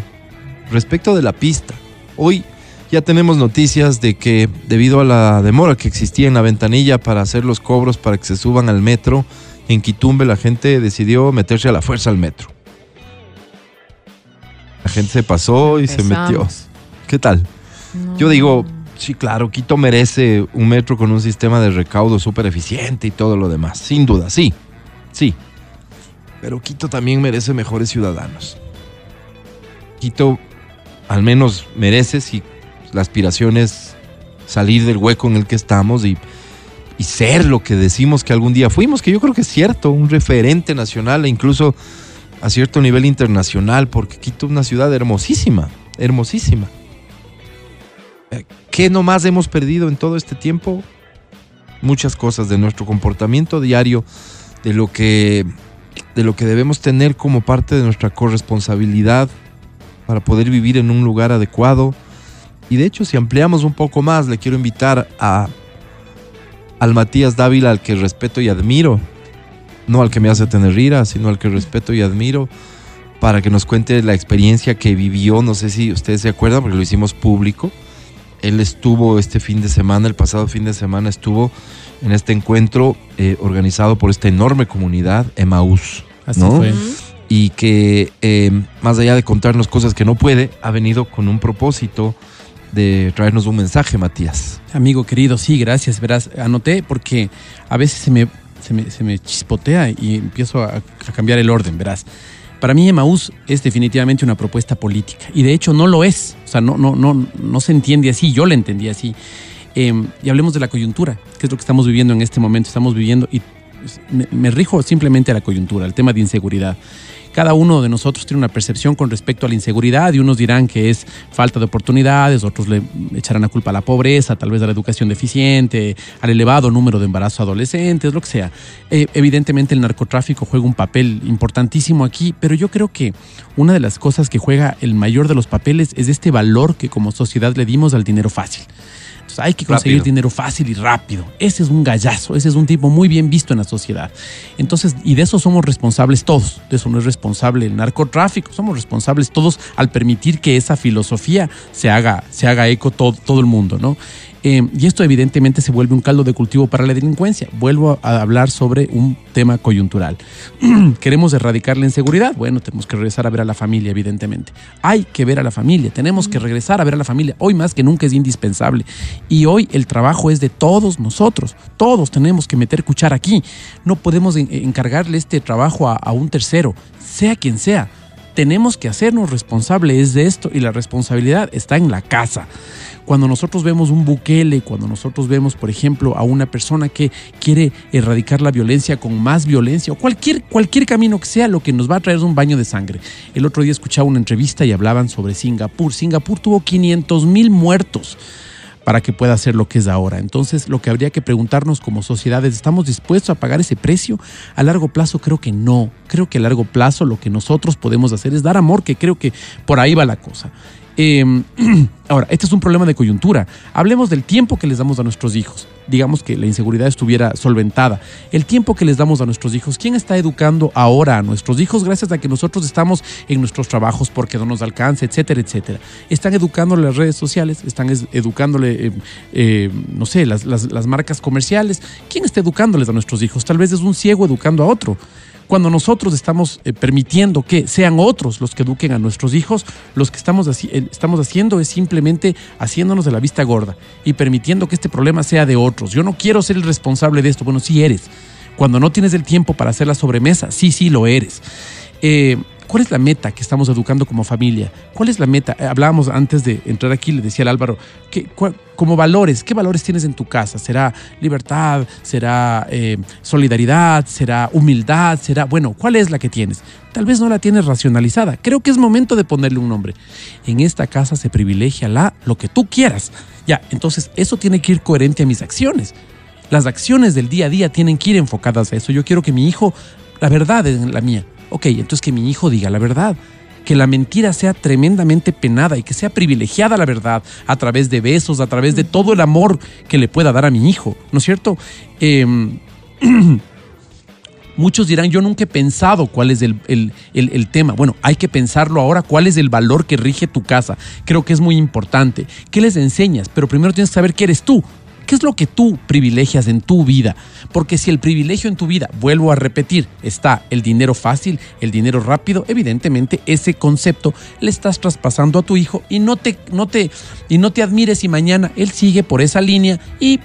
Respecto de la pista, hoy ya tenemos noticias de que debido a la demora que existía en la ventanilla para hacer los cobros para que se suban al metro, en Quitumbe la gente decidió meterse a la fuerza al metro. La gente se pasó y se metió. ¿Qué tal? No. Yo digo, sí, claro, Quito merece un metro con un sistema de recaudo súper eficiente y todo lo demás. Sin duda, sí, sí. Pero Quito también merece mejores ciudadanos. Quito al menos merece, si la aspiración es salir del hueco en el que estamos y, y ser lo que decimos que algún día fuimos, que yo creo que es cierto, un referente nacional e incluso a cierto nivel internacional, porque Quito es una ciudad hermosísima, hermosísima. ¿Qué nomás hemos perdido en todo este tiempo? Muchas cosas de nuestro comportamiento diario, de lo que, de lo que debemos tener como parte de nuestra corresponsabilidad para poder vivir en un lugar adecuado. Y de hecho, si ampliamos un poco más, le quiero invitar a, al Matías Dávila, al que respeto y admiro, no al que me hace tener ira, sino al que respeto y admiro, para que nos cuente la experiencia que vivió. No sé si ustedes se acuerdan, porque lo hicimos público. Él estuvo este fin de semana, el pasado fin de semana estuvo en este encuentro eh, organizado por esta enorme comunidad, Emaús. Así ¿no? fue. y que eh, más allá de contarnos cosas que no puede, ha venido con un propósito de traernos un mensaje, Matías. Amigo querido, sí, gracias. Verás, anoté porque a veces se me, se me, se me chispotea y empiezo a, a cambiar el orden, verás. Para mí Emaús es definitivamente una propuesta política y de hecho no lo es. O sea, no, no, no, no se entiende así, yo la entendí así. Eh, y hablemos de la coyuntura, que es lo que estamos viviendo en este momento. Estamos viviendo y pues, me, me rijo simplemente a la coyuntura, al tema de inseguridad. Cada uno de nosotros tiene una percepción con respecto a la inseguridad y unos dirán que es falta de oportunidades, otros le echarán la culpa a la pobreza, tal vez a la educación deficiente, al elevado número de embarazos adolescentes, lo que sea. Eh, evidentemente el narcotráfico juega un papel importantísimo aquí, pero yo creo que una de las cosas que juega el mayor de los papeles es este valor que como sociedad le dimos al dinero fácil. Hay que conseguir Rápido. dinero fácil y rápido. Ese es un gallazo, ese es un tipo muy bien visto en la sociedad. Entonces, y de eso somos responsables todos. De eso no es responsable el narcotráfico, somos responsables todos al permitir que esa filosofía se haga, se haga eco todo, todo el mundo, ¿no? Eh, y esto evidentemente se vuelve un caldo de cultivo para la delincuencia. Vuelvo a hablar sobre un tema coyuntural. ¿Queremos erradicar la inseguridad? Bueno, tenemos que regresar a ver a la familia, evidentemente. Hay que ver a la familia, tenemos que regresar a ver a la familia. Hoy más que nunca es indispensable. Y hoy el trabajo es de todos nosotros. Todos tenemos que meter cuchara aquí. No podemos en- encargarle este trabajo a, a un tercero, sea quien sea. Tenemos que hacernos responsables de esto y la responsabilidad está en la casa. Cuando nosotros vemos un buquele, cuando nosotros vemos, por ejemplo, a una persona que quiere erradicar la violencia con más violencia o cualquier, cualquier camino que sea, lo que nos va a traer es un baño de sangre. El otro día escuchaba una entrevista y hablaban sobre Singapur. Singapur tuvo 500 mil muertos para que pueda ser lo que es ahora. Entonces, lo que habría que preguntarnos como sociedades, ¿estamos dispuestos a pagar ese precio? A largo plazo creo que no. Creo que a largo plazo lo que nosotros podemos hacer es dar amor, que creo que por ahí va la cosa. Eh, ahora, este es un problema de coyuntura. Hablemos del tiempo que les damos a nuestros hijos. Digamos que la inseguridad estuviera solventada. El tiempo que les damos a nuestros hijos. ¿Quién está educando ahora a nuestros hijos gracias a que nosotros estamos en nuestros trabajos porque no nos alcanza, etcétera, etcétera? Están educándole las redes sociales, están es- educándole, eh, eh, no sé, las- las marcas comerciales. ¿Quién está educándoles a nuestros hijos? Tal vez es un ciego educando a otro. Cuando nosotros estamos eh, permitiendo que sean otros los que eduquen a nuestros hijos, los que estamos, eh, estamos haciendo es simplemente haciéndonos de la vista gorda y permitiendo que este problema sea de otros. Yo no quiero ser el responsable de esto. Bueno, sí eres. Cuando no tienes el tiempo para hacer la sobremesa, sí, sí lo eres. Eh, ¿Cuál es la meta que estamos educando como familia? ¿Cuál es la meta? Eh, hablábamos antes de entrar aquí, le decía al Álvaro, ¿qué, cuál- como valores, ¿qué valores tienes en tu casa? ¿Será libertad? ¿Será eh, solidaridad? ¿Será humildad? ¿Será, bueno, cuál es la que tienes? Tal vez no la tienes racionalizada. Creo que es momento de ponerle un nombre. En esta casa se privilegia la, lo que tú quieras. Ya, entonces eso tiene que ir coherente a mis acciones. Las acciones del día a día tienen que ir enfocadas a eso. Yo quiero que mi hijo, la verdad es la mía. Ok, entonces que mi hijo diga la verdad. Que la mentira sea tremendamente penada y que sea privilegiada la verdad a través de besos, a través de todo el amor que le pueda dar a mi hijo. ¿No es cierto? Em, Muchos dirán, yo nunca he pensado cuál es el, el- el- el tema. Bueno, hay que pensarlo ahora, cuál es el valor que rige tu casa. Creo que es muy importante. ¿Qué les enseñas? Pero primero tienes que saber qué eres tú. ¿Qué es lo que tú privilegias en tu vida? Porque si el privilegio en tu vida, vuelvo a repetir, está el dinero fácil, el dinero rápido, evidentemente ese concepto le estás traspasando a tu hijo y no te, no te, y no te admires si mañana él sigue por esa línea y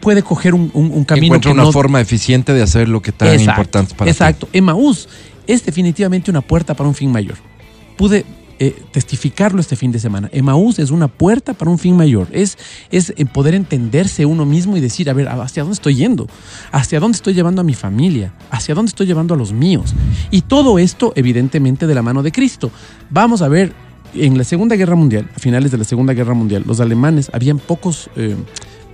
puede coger un, un- un camino Encuentra que una no, forma eficiente de hacer lo que tan Exacto, importante para ti. Exacto. Emaús es definitivamente una puerta para un fin mayor. Pude eh, testificarlo este fin de semana. Emaús es una puerta para un fin mayor. Es, es en poder entenderse uno mismo y decir, a ver, ¿hacia dónde estoy yendo? ¿Hacia dónde estoy llevando a mi familia? ¿Hacia dónde estoy llevando a los míos? Y todo esto, evidentemente, de la mano de Cristo. Vamos a ver, en la Segunda Guerra Mundial, a finales de la Segunda Guerra Mundial, los alemanes, habían pocos, eh,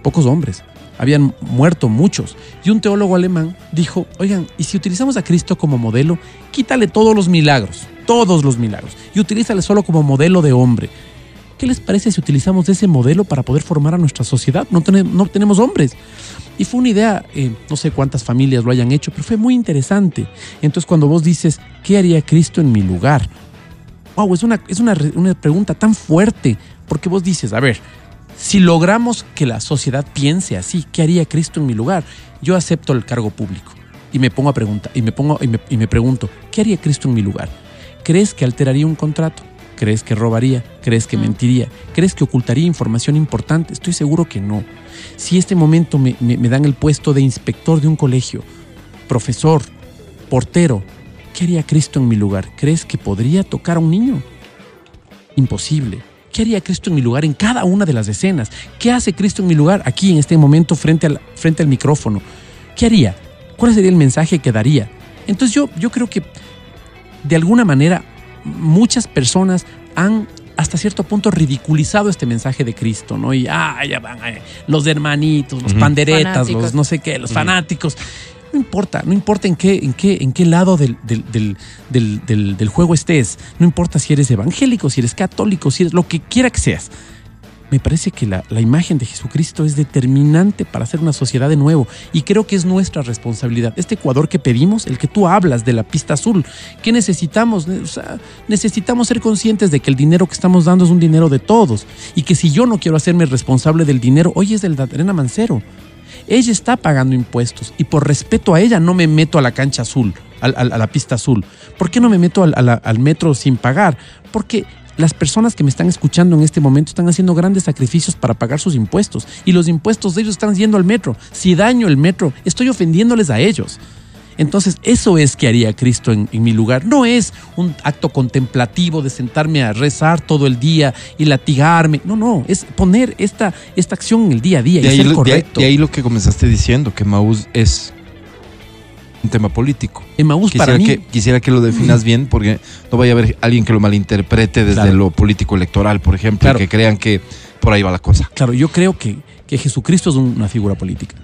pocos hombres habían muerto muchos. Y un teólogo alemán dijo, oigan, ¿y si utilizamos a Cristo como modelo, quítale todos los milagros, todos los milagros, y utilízale solo como modelo de hombre? ¿Qué les parece si utilizamos ese modelo para poder formar a nuestra sociedad? No, tenem- no tenemos hombres. Y fue una idea, eh, no sé cuántas familias lo hayan hecho, pero fue muy interesante. Entonces cuando vos dices, ¿qué haría Cristo en mi lugar? Wow, es una, es una, una pregunta tan fuerte, porque vos dices, a ver, si logramos que la sociedad piense así, ¿qué haría Cristo en mi lugar? Yo acepto el cargo público y me pongo a preguntar y me pongo y me pregunto, ¿qué haría Cristo en mi lugar? ¿Crees que alteraría un contrato? ¿Crees que robaría? ¿Crees que mentiría? ¿Crees que ocultaría información importante? Estoy seguro que no. Si este momento me, me- me dan el puesto de inspector de un colegio, profesor, portero, ¿qué haría Cristo en mi lugar? ¿Crees que podría tocar a un niño? Imposible. ¿Qué haría Cristo en mi lugar en cada una de las escenas? ¿Qué hace Cristo en mi lugar aquí en este momento frente al, frente al micrófono? ¿Qué haría? ¿Cuál sería el mensaje que daría? Entonces yo, yo creo que de alguna manera muchas personas han hasta cierto punto ridiculizado este mensaje de Cristo, ¿no? Y ah, ya van eh, los hermanitos, los panderetas, Fanáticos. los no sé qué, los fanáticos. No importa, no importa en qué, en qué, en qué lado del, del, del, del- del- del juego estés. No importa si eres evangélico, si eres católico, si eres lo que quiera que seas. Me parece que la, la imagen de Jesucristo es determinante para hacer una sociedad de nuevo y creo que es nuestra responsabilidad. Este Ecuador que pedimos, el que tú hablas de la pista azul, ¿qué necesitamos? Necesitamos ser conscientes de que el dinero que estamos dando es un dinero de todos y que si yo no quiero hacerme responsable del dinero, hoy es del de Mancero. Ella está pagando impuestos y por respeto a ella no me meto a la cancha azul, a la pista azul. ¿Por qué no me meto al, al metro sin pagar? Porque las personas que me están escuchando en este momento están haciendo grandes sacrificios para pagar sus impuestos y los impuestos de ellos están yendo al metro. Si daño el metro, estoy ofendiéndoles a ellos. Entonces, eso es que haría Cristo en, en mi lugar. No es un acto contemplativo de sentarme a rezar todo el día y latigarme. No, no, es poner esta, esta acción en el día a día De y ahí, ser lo- de- correcto. de ahí lo que comenzaste diciendo, que Maús es un tema político. Emaús Quisiera para mí. que, quisiera que lo definas bien porque no vaya a haber alguien que lo malinterprete desde Claro. lo político electoral, por ejemplo, Claro. y que crean que por ahí va la cosa. Claro, yo creo que, que Jesucristo es un- una figura política.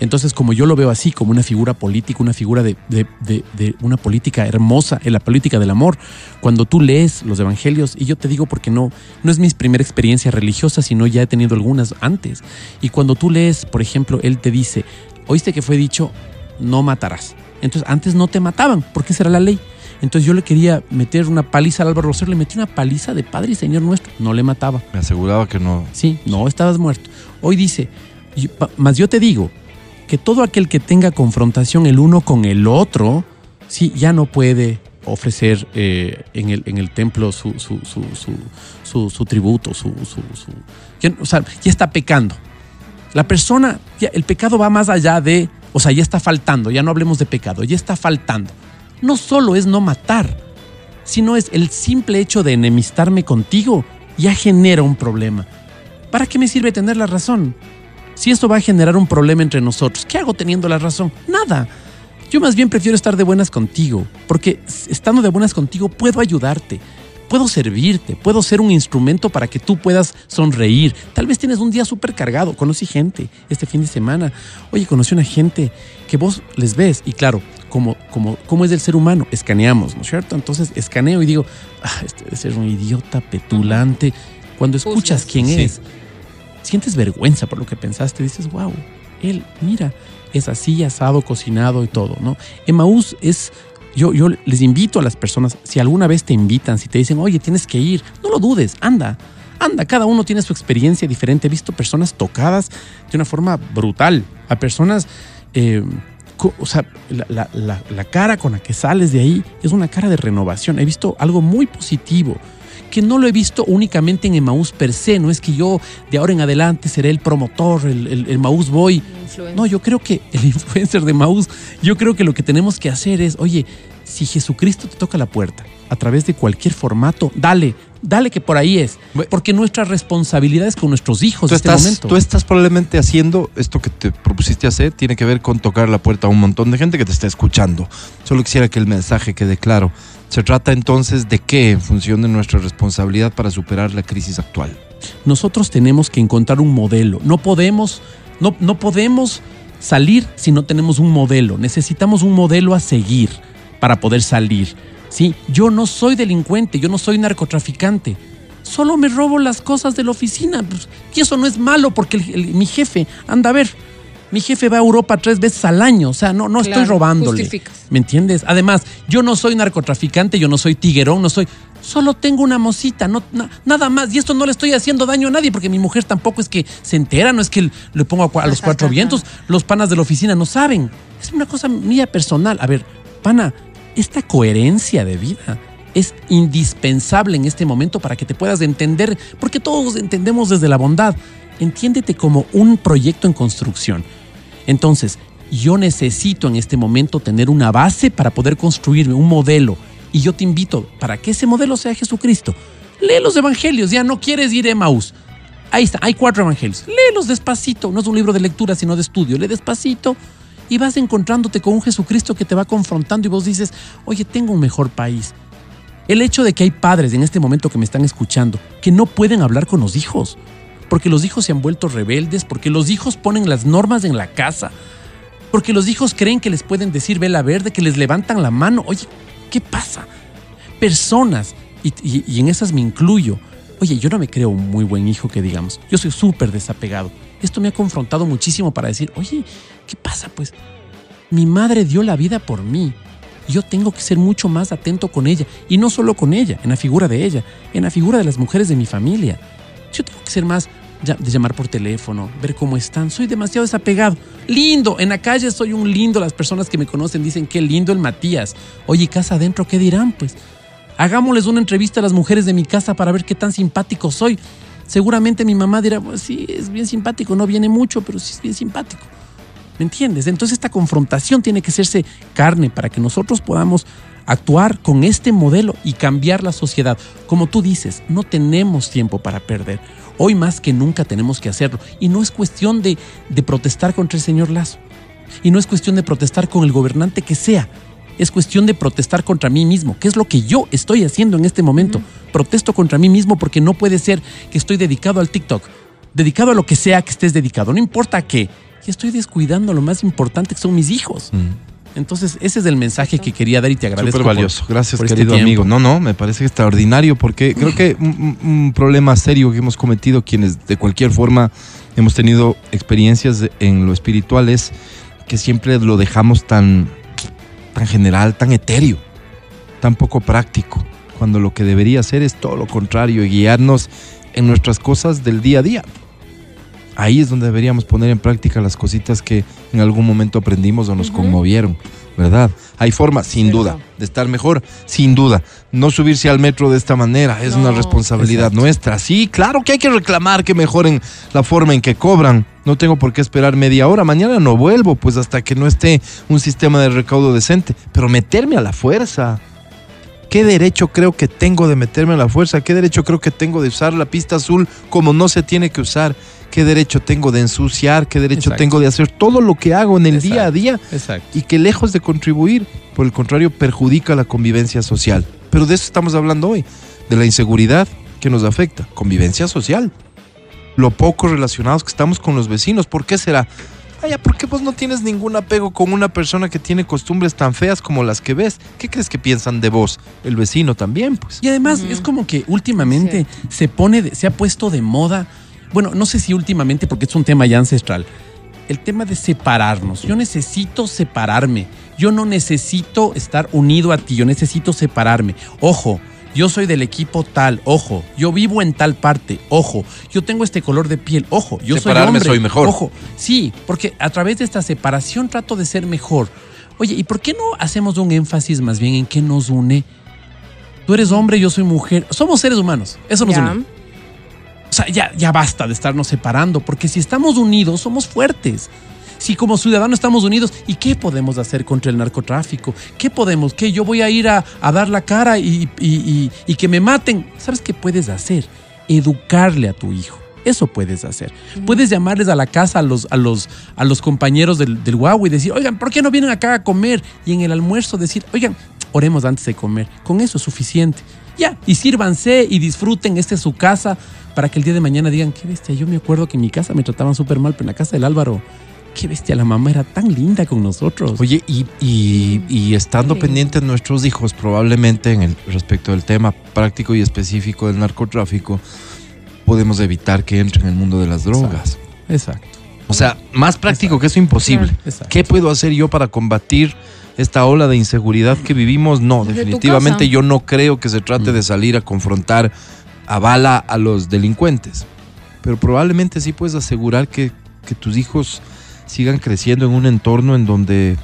Entonces, como yo lo veo así, como una figura política, una figura de, de- de- de una política hermosa, en la política del amor, cuando tú lees los evangelios, y yo te digo porque no, no es mi primera experiencia religiosa, sino ya he tenido algunas antes, y cuando tú lees, por ejemplo, él te dice, oíste que fue dicho, no matarás. Entonces, antes no te mataban, porque esa era la ley. Entonces yo le quería meter una paliza al Álvaro Rosero, le metí una paliza de Padre y Señor nuestro, no le mataba. Me aseguraba que no. Sí, no estabas muerto. Hoy dice, mas yo te digo que todo aquel que tenga confrontación el uno con el otro, sí, ya no puede ofrecer eh, en, el, en el templo su, su, su, su, tributo, su, su, su- ya, o sea, ya está pecando. La persona, ya, el pecado va más allá de, o sea, ya está faltando, ya no hablemos de pecado, ya está faltando. No solo es no matar, sino es el simple hecho de enemistarme contigo, ya genera un problema. ¿Para qué me sirve tener la razón? Si esto va a generar un problema entre nosotros, ¿qué hago teniendo la razón? Nada. Yo más bien prefiero estar de buenas contigo, porque estando de buenas contigo puedo ayudarte, puedo servirte, puedo ser un instrumento para que tú puedas sonreír. Tal vez tienes un día súper cargado, conocí gente este fin de semana. Oye, conocí una gente que vos les ves y claro, como, como, como es del ser humano, escaneamos, ¿no es cierto? Entonces escaneo y digo, ah, este debe ser un idiota petulante. Cuando escuchas quién Sí. es, sientes vergüenza por lo que pensaste, dices, wow, él, mira, es así, asado, cocinado y todo, ¿no? Emaús es, yo, les invito a las personas, si alguna vez te invitan, si te dicen, oye, tienes que ir, no lo dudes, anda, anda, cada uno tiene su experiencia diferente. He visto personas tocadas de una forma brutal, a personas... eh, o sea, la cara con la que sales de ahí es una cara de renovación. He visto algo muy positivo que no lo he visto únicamente en Emaús per se. No es que yo de ahora en adelante seré el promotor, el, el, el Emaús Boy. No, yo creo que el influencer de Maús, yo creo que lo que tenemos que hacer es, oye, si Jesucristo te toca la puerta a través de cualquier formato, dale, dale que por ahí es. Porque nuestra responsabilidad es con nuestros hijos en este estás, momento. tú estás probablemente haciendo esto que te propusiste hacer, tiene que ver con tocar la puerta a un montón de gente que te está escuchando. Solo quisiera que el mensaje quede claro. Se trata entonces de qué en función de nuestra responsabilidad para superar la crisis actual. nosotros tenemos que encontrar un modelo. No podemos, no, no podemos salir si no tenemos un modelo. Necesitamos un modelo a seguir para poder salir. ¿sí? Yo no soy delincuente, yo no soy narcotraficante. Solo me robo las cosas de la oficina. pues, Y eso no es malo porque mi jefe, anda a ver, mi jefe va a Europa tres veces al año. O sea, no, no estoy robándole. justificas. ¿Me entiendes? Además, yo no soy narcotraficante, yo no soy tiguerón, no soy. Solo tengo una mosita, no, na- nada más. Y esto no le estoy haciendo daño a nadie, porque mi mujer tampoco es que se entera, no es que le pongo a los cuatro vientos. Los panas de la oficina no saben. Es una cosa mía personal. A ver, pana, esta coherencia de vida es indispensable en este momento para que te puedas entender, porque todos entendemos desde la bondad. Entiéndete como un proyecto en construcción. Entonces, yo necesito en este momento tener una base para poder construirme un modelo. Y yo te invito para que ese modelo sea Jesucristo. Lee los evangelios, ya no quieres ir a Emmaús. Ahí está, hay cuatro evangelios. Léelos despacito, no es un libro de lectura, sino de estudio. Lee despacito y vas encontrándote con un Jesucristo que te va confrontando y vos dices, oye, tengo un mejor país. El hecho de que hay padres en este momento que me están escuchando que no pueden hablar con los hijos, porque los hijos se han vuelto rebeldes, porque los hijos ponen las normas en la casa, porque los hijos creen que les pueden decir vela verde, que les levantan la mano. Oye, ¿qué pasa? Personas, y, en esas me incluyo. Oye, yo no me creo un muy buen hijo que digamos. Yo soy súper desapegado. Esto me ha confrontado muchísimo para decir, oye, ¿qué pasa? Pues mi madre dio la vida por mí. Yo tengo que ser mucho más atento con ella. Y no solo con ella, en la figura de ella, en la figura de las mujeres de mi familia. Yo tengo que ser más de llamar por teléfono, ver cómo están. Soy demasiado desapegado. Lindo, en la calle soy un lindo. Las personas que me conocen dicen qué lindo el Matías. Oye, casa adentro, ¿qué dirán? Pues hagámosles una entrevista a las mujeres de mi casa para ver qué tan simpático soy. Seguramente mi mamá dirá, pues sí, es bien simpático, no viene mucho, pero sí es bien simpático. ¿Me entiendes? Entonces esta confrontación tiene que hacerse carne para que nosotros podamos actuar con este modelo y cambiar la sociedad. Como tú dices, no tenemos tiempo para perder. Hoy más que nunca tenemos que hacerlo. Y no es cuestión de, de protestar contra el señor Lazo. Y no es cuestión de protestar con el gobernante que sea. Es cuestión de protestar contra mí mismo, que es lo que yo estoy haciendo en este momento. Protesto contra mí mismo porque no puede ser que estoy dedicado al TikTok, dedicado a lo que sea que estés dedicado, no importa qué. Y estoy descuidando lo más importante que son mis hijos. Entonces, ese es el mensaje que quería dar y te agradezco. Súper por- valioso. Gracias, por este querido tiempo. amigo. No, no, me parece extraordinario porque creo que un, problema serio que hemos cometido quienes de cualquier forma hemos tenido experiencias en lo espiritual es que siempre lo dejamos tan, tan general, tan etéreo, tan poco práctico, cuando lo que debería ser es todo lo contrario y guiarnos en nuestras cosas del día a día. Ahí es donde deberíamos poner en práctica las cositas que en algún momento aprendimos o nos conmovieron, ¿verdad? Hay formas, sin duda, de estar mejor, sin duda. No subirse al metro de esta manera es una responsabilidad Exacto. nuestra. Sí, claro que hay que reclamar que mejoren la forma en que cobran. No tengo por qué esperar media hora. Mañana no vuelvo, pues hasta que no esté un sistema de recaudo decente. Pero meterme a la fuerza. ¿Qué derecho creo que tengo de meterme a la fuerza? ¿Qué derecho creo que tengo de usar la pista azul como no se tiene que usar? ¿Qué derecho tengo de ensuciar? ¿Qué derecho Exacto. tengo de hacer todo lo que hago en el Exacto. día a día? Exacto. y que lejos de contribuir, por el contrario, perjudica la convivencia social. Pero de eso estamos hablando hoy, de la inseguridad que nos afecta, convivencia social. Lo poco relacionados que estamos con los vecinos, ¿por qué será? Vaya, ¿por qué vos no tienes ningún apego con una persona que tiene costumbres tan feas como las que ves? ¿Qué crees que piensan de vos? El vecino también, pues. Y además es como que últimamente se pone, de- se ha puesto de moda, bueno, no sé si últimamente porque es un tema ya ancestral, el tema de separarnos. Yo necesito separarme. Yo no necesito estar unido a ti, yo necesito separarme. Ojo, yo soy del equipo tal, ojo, yo vivo en tal parte, ojo, yo tengo este color de piel, ojo, yo soy Separarme hombre, soy mejor. ojo. Sí, porque a través de esta separación trato de ser mejor. Oye, ¿y por qué no hacemos un énfasis más bien en qué nos une? Tú eres hombre, yo soy mujer. Somos seres humanos. Eso nos une. Sea, ya, ya basta de estarnos separando, porque si estamos unidos, somos fuertes. Si como ciudadanos estamos unidos, ¿y qué podemos hacer contra el narcotráfico? ¿Qué podemos? ¿Qué? Yo voy a ir a, a dar la cara y, y- y- y que me maten. ¿Sabes qué puedes hacer? Educarle a tu hijo. Eso puedes hacer. Puedes llamarles a la casa a los, a los, a los compañeros del, del guau y decir, oigan, ¿por qué no vienen acá a comer? Y en el almuerzo decir, oigan, oremos antes de comer. Con eso es suficiente. Ya, y sírvanse y disfruten, esta es su casa, para que el día de mañana digan, qué bestia, yo me acuerdo que en mi casa me trataban súper mal, pero en la casa del Álvaro, qué bestia, la mamá era tan linda con nosotros. Oye, y, y- y estando Sí. pendientes nuestros hijos, probablemente en el respecto del tema práctico y específico del narcotráfico, podemos evitar que entren en el mundo de las drogas. Exacto. O sea, más práctico que eso imposible. Exacto. ¿Qué puedo hacer yo para combatir esta ola de inseguridad que vivimos? No, Desde definitivamente yo no creo que se trate de salir a confrontar a bala a los delincuentes. Pero probablemente sí puedes asegurar que, que tus hijos sigan creciendo en un entorno en donde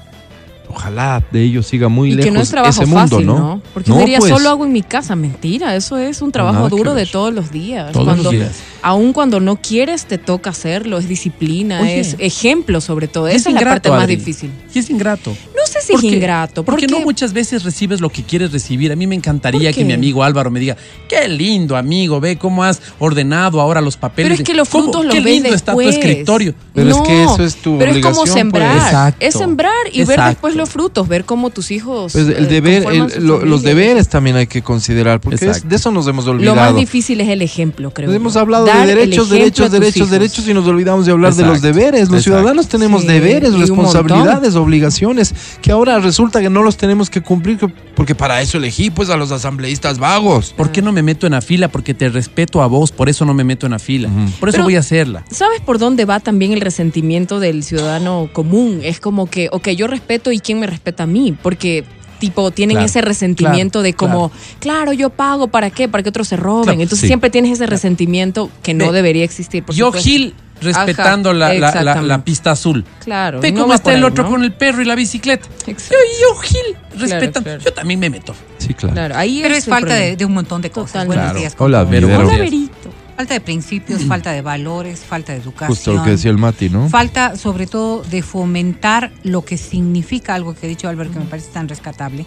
ojalá de ellos siga muy y lejos que no es trabajo ese mundo, fácil, ¿no? ¿no? Porque No, diría, pues. solo hago en mi casa. Mentira, eso es un trabajo duro de todos los días. Todos cuando, los días. Aún cuando no quieres, te toca hacerlo. Es disciplina, Oye. es ejemplo sobre todo. Esa es la parte más difícil. Y es ingrato. No sé si Porque- es ingrato. Porque ¿por no muchas veces recibes lo que quieres recibir. A mí me encantaría ¿Por que mi amigo Álvaro me diga, qué lindo amigo, ve cómo has ordenado ahora los papeles. Pero es que los ¿Cómo? frutos los Qué ves lindo está tu después. escritorio. Pero es No, que eso es tu Pero es como pues. sembrar. Exacto. Es sembrar y ver Exacto. Los frutos, ver cómo tus hijos. Pues el eh, deber, el- lo- los deberes también hay que considerar, porque es- Exacto. de eso nos hemos Lo olvidado. más difícil es el ejemplo, creo. Pues yo. hemos hablado Dar de derechos, derechos, derechos, hijos. derechos y nos olvidamos de hablar de los Exacto. deberes. Los Exacto. ciudadanos tenemos Sí, deberes, responsabilidades, obligaciones, que ahora resulta que no los tenemos que cumplir, que- porque para eso elegí pues a los asambleístas vagos. ¿Por qué no me meto en la fila? Porque te respeto a vos, por eso no me meto en la fila. Por eso Pero- voy a hacerla. ¿Sabes por dónde va también el resentimiento del ciudadano común? Es como que, ok, yo respeto y quién me respeta a mí, porque tipo tienen Claro, ese resentimiento claro, de como, claro. yo pago, ¿para qué? Para que otros se roben. Claro, Entonces sí. siempre tienes ese resentimiento que no debería existir. por Yo, supuesto. Gil, respetando Ajá, la, la- la- exactamente. la pista azul. Claro. Ve no cómo está el otro ¿no? con el perro y la bicicleta. Exacto. Yo, yo Gil, respetando. claro. Yo también me meto. Sí, claro. Claro, ahí Pero es falta de, un montón de cosas. Buenos días. Hola. Hola, buenos días. Verito. Falta de principios, falta de valores, falta de educación. Justo lo que decía el Mati, ¿no? Falta sobre todo de fomentar lo que significa algo que ha dicho Álvaro que me parece tan rescatable.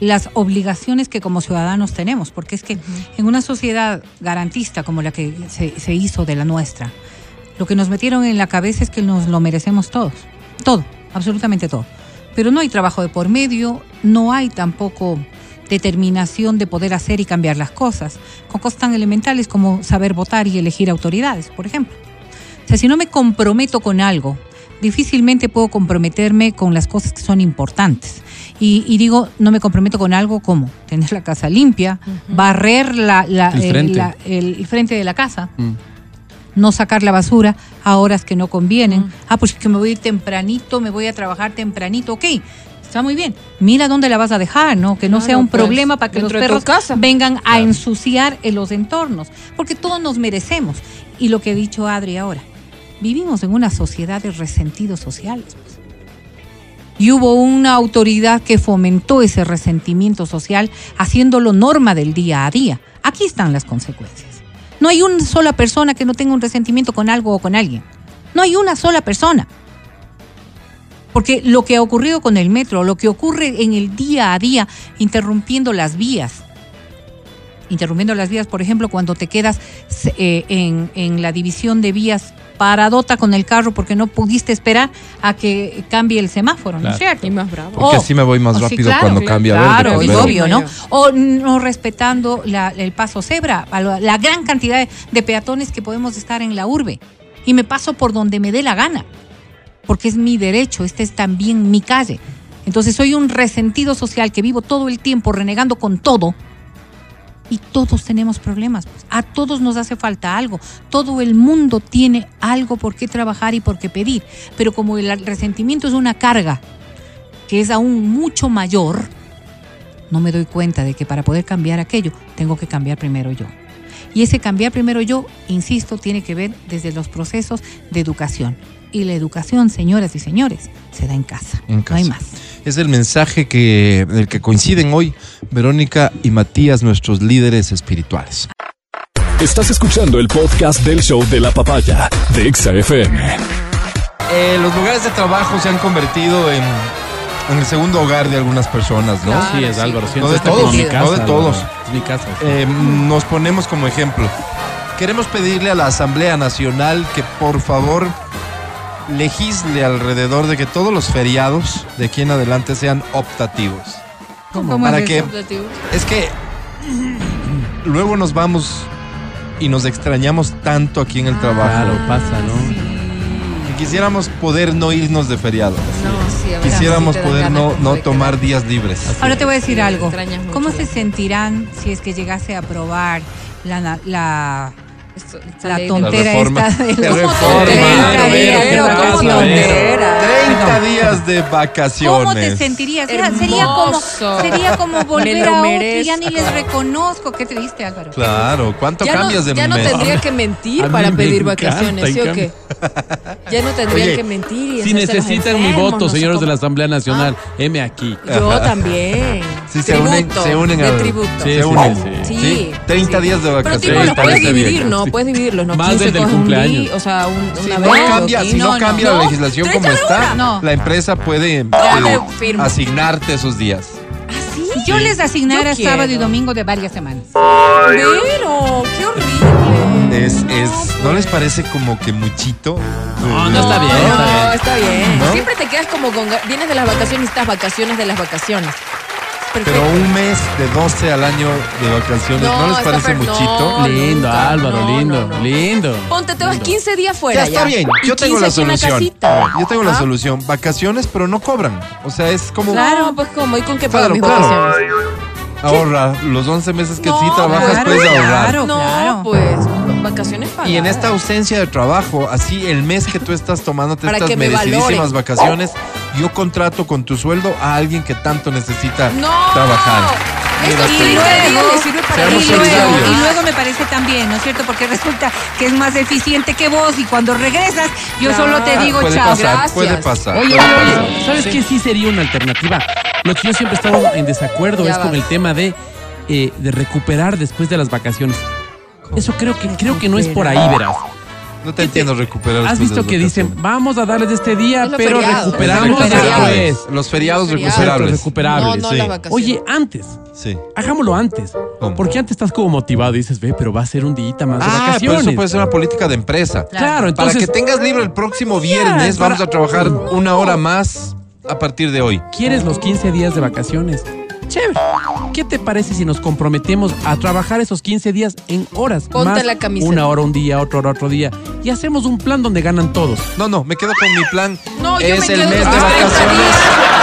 Las obligaciones que como ciudadanos tenemos, porque es que en una sociedad garantista como la que se, se hizo de la nuestra, lo que nos metieron en la cabeza es que nos lo merecemos todos. Todo, absolutamente todo. Pero no hay trabajo de por medio, no hay tampoco determinación de poder hacer y cambiar las cosas, con cosas tan elementales como saber votar y elegir autoridades, por ejemplo. O sea, si no me comprometo con algo, difícilmente puedo comprometerme con las cosas que son importantes. Y, y digo, no me comprometo con algo como tener la casa limpia, barrer la- la- El frente. la- el frente de la casa, Mm. no sacar la basura a horas que no convienen. Ah, pues que me voy a ir tempranito, me voy a trabajar tempranito. Ok, está muy bien. Mira dónde la vas a dejar, ¿no? Que no Claro, sea un pues, problema para que los perros vengan a ensuciar en los entornos. Porque todos nos merecemos. Y lo que ha dicho Adri ahora, vivimos en una sociedad de resentidos sociales. pues. Y hubo una autoridad que fomentó ese resentimiento social, haciéndolo norma del día a día. Aquí están las consecuencias. No hay una sola persona que no tenga un resentimiento con algo o con alguien. No hay una sola persona. Porque lo que ha ocurrido con el metro, lo que ocurre en el día a día, interrumpiendo las vías, interrumpiendo las vías, por ejemplo, cuando te quedas eh, en, en la división de vías paradota con el carro porque no pudiste esperar a que cambie el semáforo, ¿no es Claro. cierto? Y más bravo. Porque O- así me voy más o sí, rápido claro, cuando claro, cambia claro, verde. es obvio, ¿no? O no respetando la- el paso cebra, a la, la gran cantidad de, de peatones que podemos estar en la urbe. Y me paso por donde me dé la gana, porque es mi derecho, esta es también mi calle. Entonces soy un resentido social que vivo todo el tiempo renegando con todo. Y todos tenemos problemas. pues. A todos nos hace falta algo. Todo el mundo tiene algo por qué trabajar y por qué pedir. Pero como el resentimiento es una carga que es aún mucho mayor, no me doy cuenta de que para poder cambiar aquello, tengo que cambiar primero yo. Y ese cambiar primero yo, insisto, tiene que ver desde los procesos de educación. Y la educación, señoras y señores, se da en casa. En No hay casa. más. Es el mensaje que, del que coinciden hoy Verónica y Matías, nuestros líderes espirituales. Estás escuchando el podcast del show de la papaya de Exa FM. Eh, los lugares de trabajo se han convertido en, en el segundo hogar de algunas personas, ¿no? Claro. Sí, es Álvaro. No Siento de todos, mi no casa, de todos. Es mi casa. sí. Eh, nos ponemos como ejemplo. Queremos pedirle a la Asamblea Nacional que por favor legisle alrededor de que todos los feriados de aquí en adelante sean optativos. ¿Cómo Para es que eso? es que luego nos vamos y nos extrañamos tanto aquí en el trabajo Claro, pasa, ¿no? que quisiéramos poder no irnos de feriado. No, sí, a veces Quisiéramos sí poder no, no tomar quedar. días libres. Ahora te voy a decir Sí, algo. ¿Cómo se sentirán si es que llegase a aprobar la, la de- tontera La esta de los reforma. 30 Vero, días? Vero, ¿Cómo ¿qué pasa, tontera? 30 días de vacaciones. ¿Cómo te sentirías? Era- sería como sería como volver a otro. Ya ni les reconozco. Qué triste, Álvaro. Claro, ¿cuánto Ya, no, cambias de ya no tendría que mentir A para me pedir encanta, vacaciones, ¿sí en o qué? Ya no tendría Oye, que mentir. Y Si necesitan mi voto, no señores de la Asamblea Nacional, M aquí. Yo también. Sí, se unen, Tributo, se unen de al- tributo. Sí, se unen. sí, Sí, Sí, 30 sí. días de Pero vacaciones. tipo, los puedes dividir, ¿no? Puedes dividirlos, ¿no? Más 15 del del coges un cumpleaños. día, O sea, un, Si una no vez. cambia, si no, cambia No, la legislación 30 como está, la empresa puede eh, asignarte esos días. ¿Ah, yo les asignara Yo sábado y domingo de varias semanas. Pero, qué horrible. Es, es, ¿No les parece como que muchito? No, no está bien, está No, bien. está bien. ¿No? Siempre te quedas como con. Vienes de las vacaciones y estas vacaciones de las vacaciones. Perfecto. Pero un mes de 12 al año de vacaciones, ¿no, No, les parece muchito? no. Lindo, nunca. Álvaro, No, lindo, no, no. lindo. Ponte, te vas 15 días fuera. Ya está bien, yo tengo 15 la solución. Yo tengo la solución. Vacaciones, pero no cobran. O sea, es como Claro, pues como, ¿y con qué pago Claro, mis claro. vacaciones? ahorra los 11 meses que No, sí trabajas, claro, puedes ahorrar. claro. No, pues, vacaciones pagadas. Y en esta ausencia de trabajo, así el mes que tú estás tomándote Para estas me merecidísimas vacaciones, yo contrato con tu sueldo a alguien que tanto necesita ¡No! trabajar. Y 30 días luego- Y luego, solidarios. y luego me parece también, ¿no es cierto? Porque resulta que es más eficiente que vos y cuando regresas yo Claro. solo te digo puede chao. pasar, gracias. puede pasar. Oye, puede oye, pasar. oye, ¿sabes qué sí sería una alternativa? Lo que yo siempre he estado en desacuerdo Ya es con el tema de, eh, de recuperar después de las vacaciones. Eso creo que, creo que no es por ahí, verás. No te entiendo recuperar. Has visto que dicen, vamos a darles este día, Es pero feriados. recuperamos Es los feriados. después. Los feriados Los feriados. recuperables. Recuperables. No, no sí. Oye, antes, Sí. hagámoslo antes. ¿Cómo? Porque antes estás como motivado y dices, ve, pero va a ser un día más de Ah, pero vacaciones. eso puede ser una política de empresa. Claro, entonces. Para que tengas libre el próximo viernes, para- vamos a trabajar una hora más a partir de hoy. ¿Quieres los 15 días de vacaciones? Chévere. ¿Qué te parece si nos comprometemos a trabajar esos 15 días en horas? Ponte más la camiseta. Una hora un día, otra hora otro día. Y hacemos un plan donde ganan todos. No, no, me quedo con mi plan. No, yo es me el quedo mes con de los 30 vacaciones.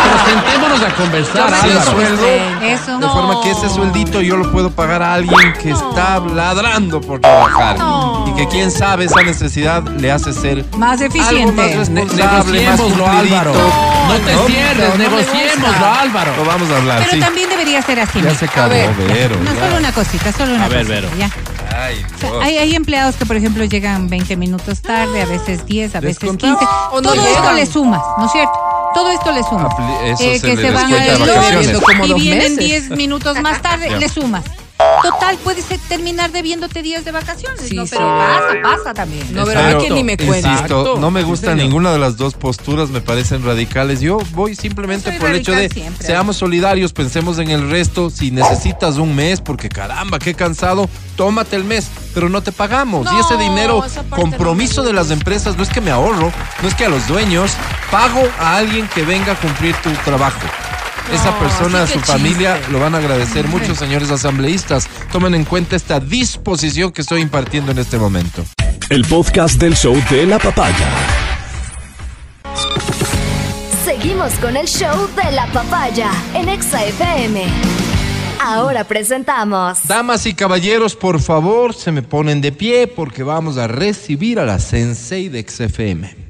Pero sentémonos a conversar. Yo me Sin quedo Álvaro. con sueldo. Eso. De No. forma que ese sueldito yo lo puedo pagar a alguien que está ladrando por trabajar. No. Y que quién sabe esa necesidad le hace ser Más algo eficiente. Ne- responsable, más negociémoslo, cumplidito. Álvaro. No te No, cierres, no me negociémoslo, gusta. Álvaro. Lo vamos a hablar, Pero sí. También debería ser así. Ya se acabó, ver. Vero. No, ya. solo una cosita, solo una A ver, cosita. Vero. ya. Ay, O sea, hay, hay empleados que, por ejemplo, llegan 20 minutos tarde, a veces 10, a veces Descontado. 15. O no Todo esto llegan. le sumas, ¿no es cierto? Todo esto le sumas. Apli- eso Eh, se que le se van lunch vacaciones. Y vienen meses. 10 minutos más tarde, le sumas. Total, puedes terminar debiéndote días de vacaciones, Sí, ¿no? sí. Pero pasa, pasa también. No, Pero, ¿verdad que ni me cuenta? Insisto, no me gusta ninguna de las dos posturas, me parecen radicales. Yo voy simplemente Yo por el hecho de siempre. seamos solidarios, pensemos en el resto. Si necesitas un mes, porque caramba, qué cansado, tómate el mes, pero no te pagamos. y ese dinero, compromiso no de las empresas, no es que me ahorro, no es que a los dueños pago a alguien que venga a cumplir tu trabajo. Esa persona, su familia, chiste. lo van a agradecer mucho, señores asambleístas. Tomen en cuenta esta disposición que estoy impartiendo en este momento. El podcast del show de la papaya. Seguimos con el show de la papaya en Exa FM. Ahora presentamos. Damas y caballeros, por favor, se me ponen de pie porque vamos a recibir a la Sensei de XFM.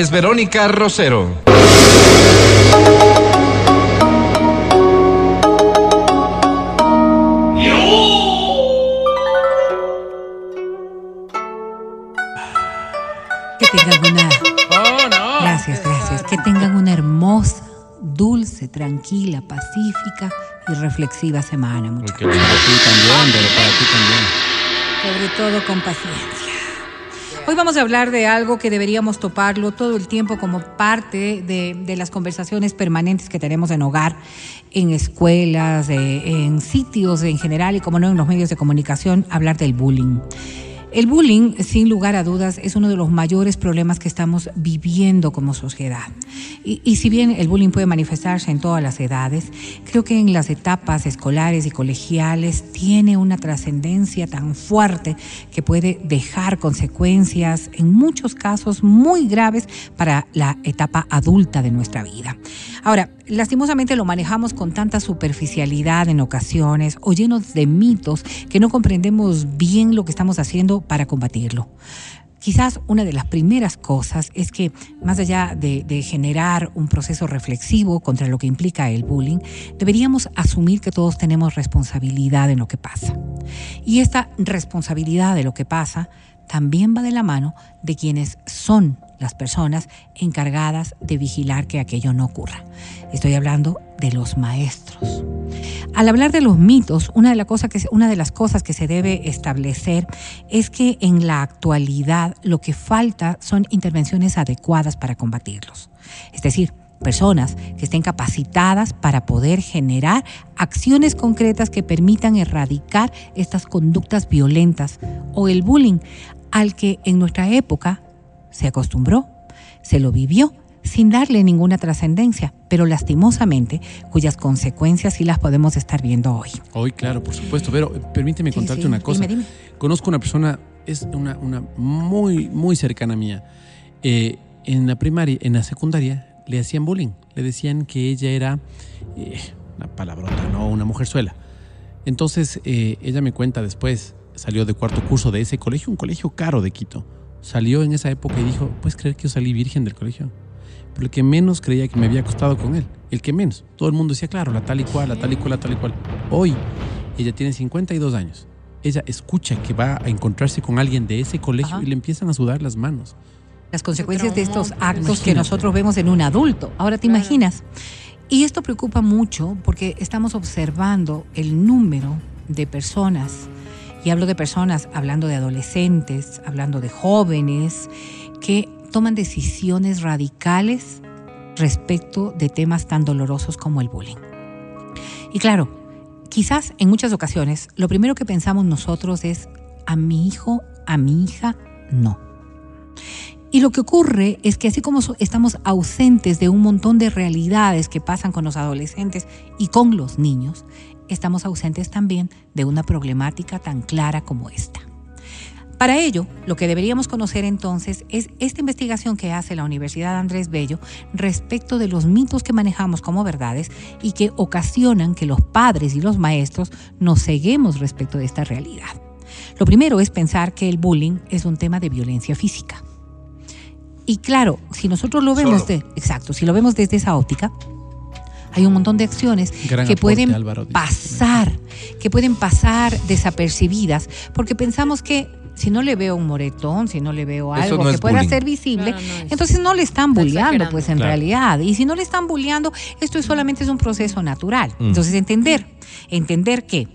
Es Verónica Rosero. Que tengan una. Oh, no. Gracias, gracias. Que tengan una hermosa, dulce, tranquila, pacífica y reflexiva semana, muchachos. Porque para ti también, pero para ti también. Sobre todo con paciencia. Hoy vamos a hablar de algo que deberíamos toparlo todo el tiempo como parte de, de las conversaciones permanentes que tenemos en hogar, en escuelas, eh, en sitios en general y como no en los medios de comunicación, hablar del bullying. El bullying, sin lugar a dudas, es uno de los mayores problemas que estamos viviendo como sociedad. Y, y si bien el bullying puede manifestarse en todas las edades, creo que en las etapas escolares y colegiales tiene una trascendencia tan fuerte que puede dejar consecuencias, en muchos casos muy graves, para la etapa adulta de nuestra vida. Ahora, lastimosamente lo manejamos con tanta superficialidad en ocasiones o llenos de mitos que no comprendemos bien lo que estamos haciendo para combatirlo. Quizás una de las primeras cosas es que, más allá de, de, generar un proceso reflexivo contra lo que implica el bullying, deberíamos asumir que todos tenemos responsabilidad en lo que pasa. Y esta responsabilidad de lo que pasa también va de la mano de quienes son las personas encargadas de vigilar que aquello no ocurra. Estoy hablando de los maestros. Al hablar de los mitos, una de, que, una de las cosas que se debe establecer es que en la actualidad lo que falta son intervenciones adecuadas para combatirlos. Es decir, personas que estén capacitadas para poder generar acciones concretas que permitan erradicar estas conductas violentas o el bullying al que en nuestra época se acostumbró, se lo vivió sin darle ninguna trascendencia, pero lastimosamente cuyas consecuencias sí las podemos estar viendo hoy. Hoy, claro, por supuesto. Pero permíteme Sí, contarte sí, una cosa. dime, dime. Conozco una persona, es una, una muy, muy cercana mía. Eh, en la primaria, en la secundaria, le hacían bullying. Le decían que ella era eh, una palabrota, ¿no? Una mujerzuela. Entonces, eh, ella me cuenta después, salió de cuarto curso de ese colegio, un colegio caro de Quito. Salió en esa época y dijo, ¿puedes creer que yo salí virgen del colegio? Pero el que menos creía que me había acostado con él, el que menos. Todo el mundo decía, claro, la tal y cual, la tal y cual, la tal y cual. Hoy, ella tiene 52 años. Ella escucha que va a encontrarse con alguien de ese colegio Ajá. y le empiezan a sudar las manos. las consecuencias de estos actos que nosotros vemos en un adulto. Ahora te imaginas. Y esto preocupa mucho porque estamos observando el número de personas, y hablo de personas, hablando de adolescentes, hablando de jóvenes, que toman decisiones radicales respecto de temas tan dolorosos como el bullying. Y claro, quizás en muchas ocasiones lo primero que pensamos nosotros es a mi hijo, a mi hija, no. Y lo que ocurre es que así como estamos ausentes de un montón de realidades que pasan con los adolescentes y con los niños, estamos ausentes también de una problemática tan clara como esta. Para ello, lo que deberíamos conocer entonces es esta investigación que hace la Universidad Andrés Bello respecto de los mitos que manejamos como verdades y que ocasionan que los padres y los maestros nos ceguemos respecto de esta realidad. Lo primero es pensar que el bullying es un tema de violencia física. Y claro, si nosotros lo vemos de, exacto, si lo vemos desde esa óptica, hay un montón de acciones Gran que aporte, pueden Álvaro, pasar, que pueden pasar desapercibidas, porque pensamos que si no le veo un moretón, si no le veo algo no que pueda bullying. ser visible, Claro, no es. entonces no le están Está bulleando, pues en Claro. realidad. Y si no le están bulleando, esto es solamente es un proceso natural. Mm. Entonces entender, entender que,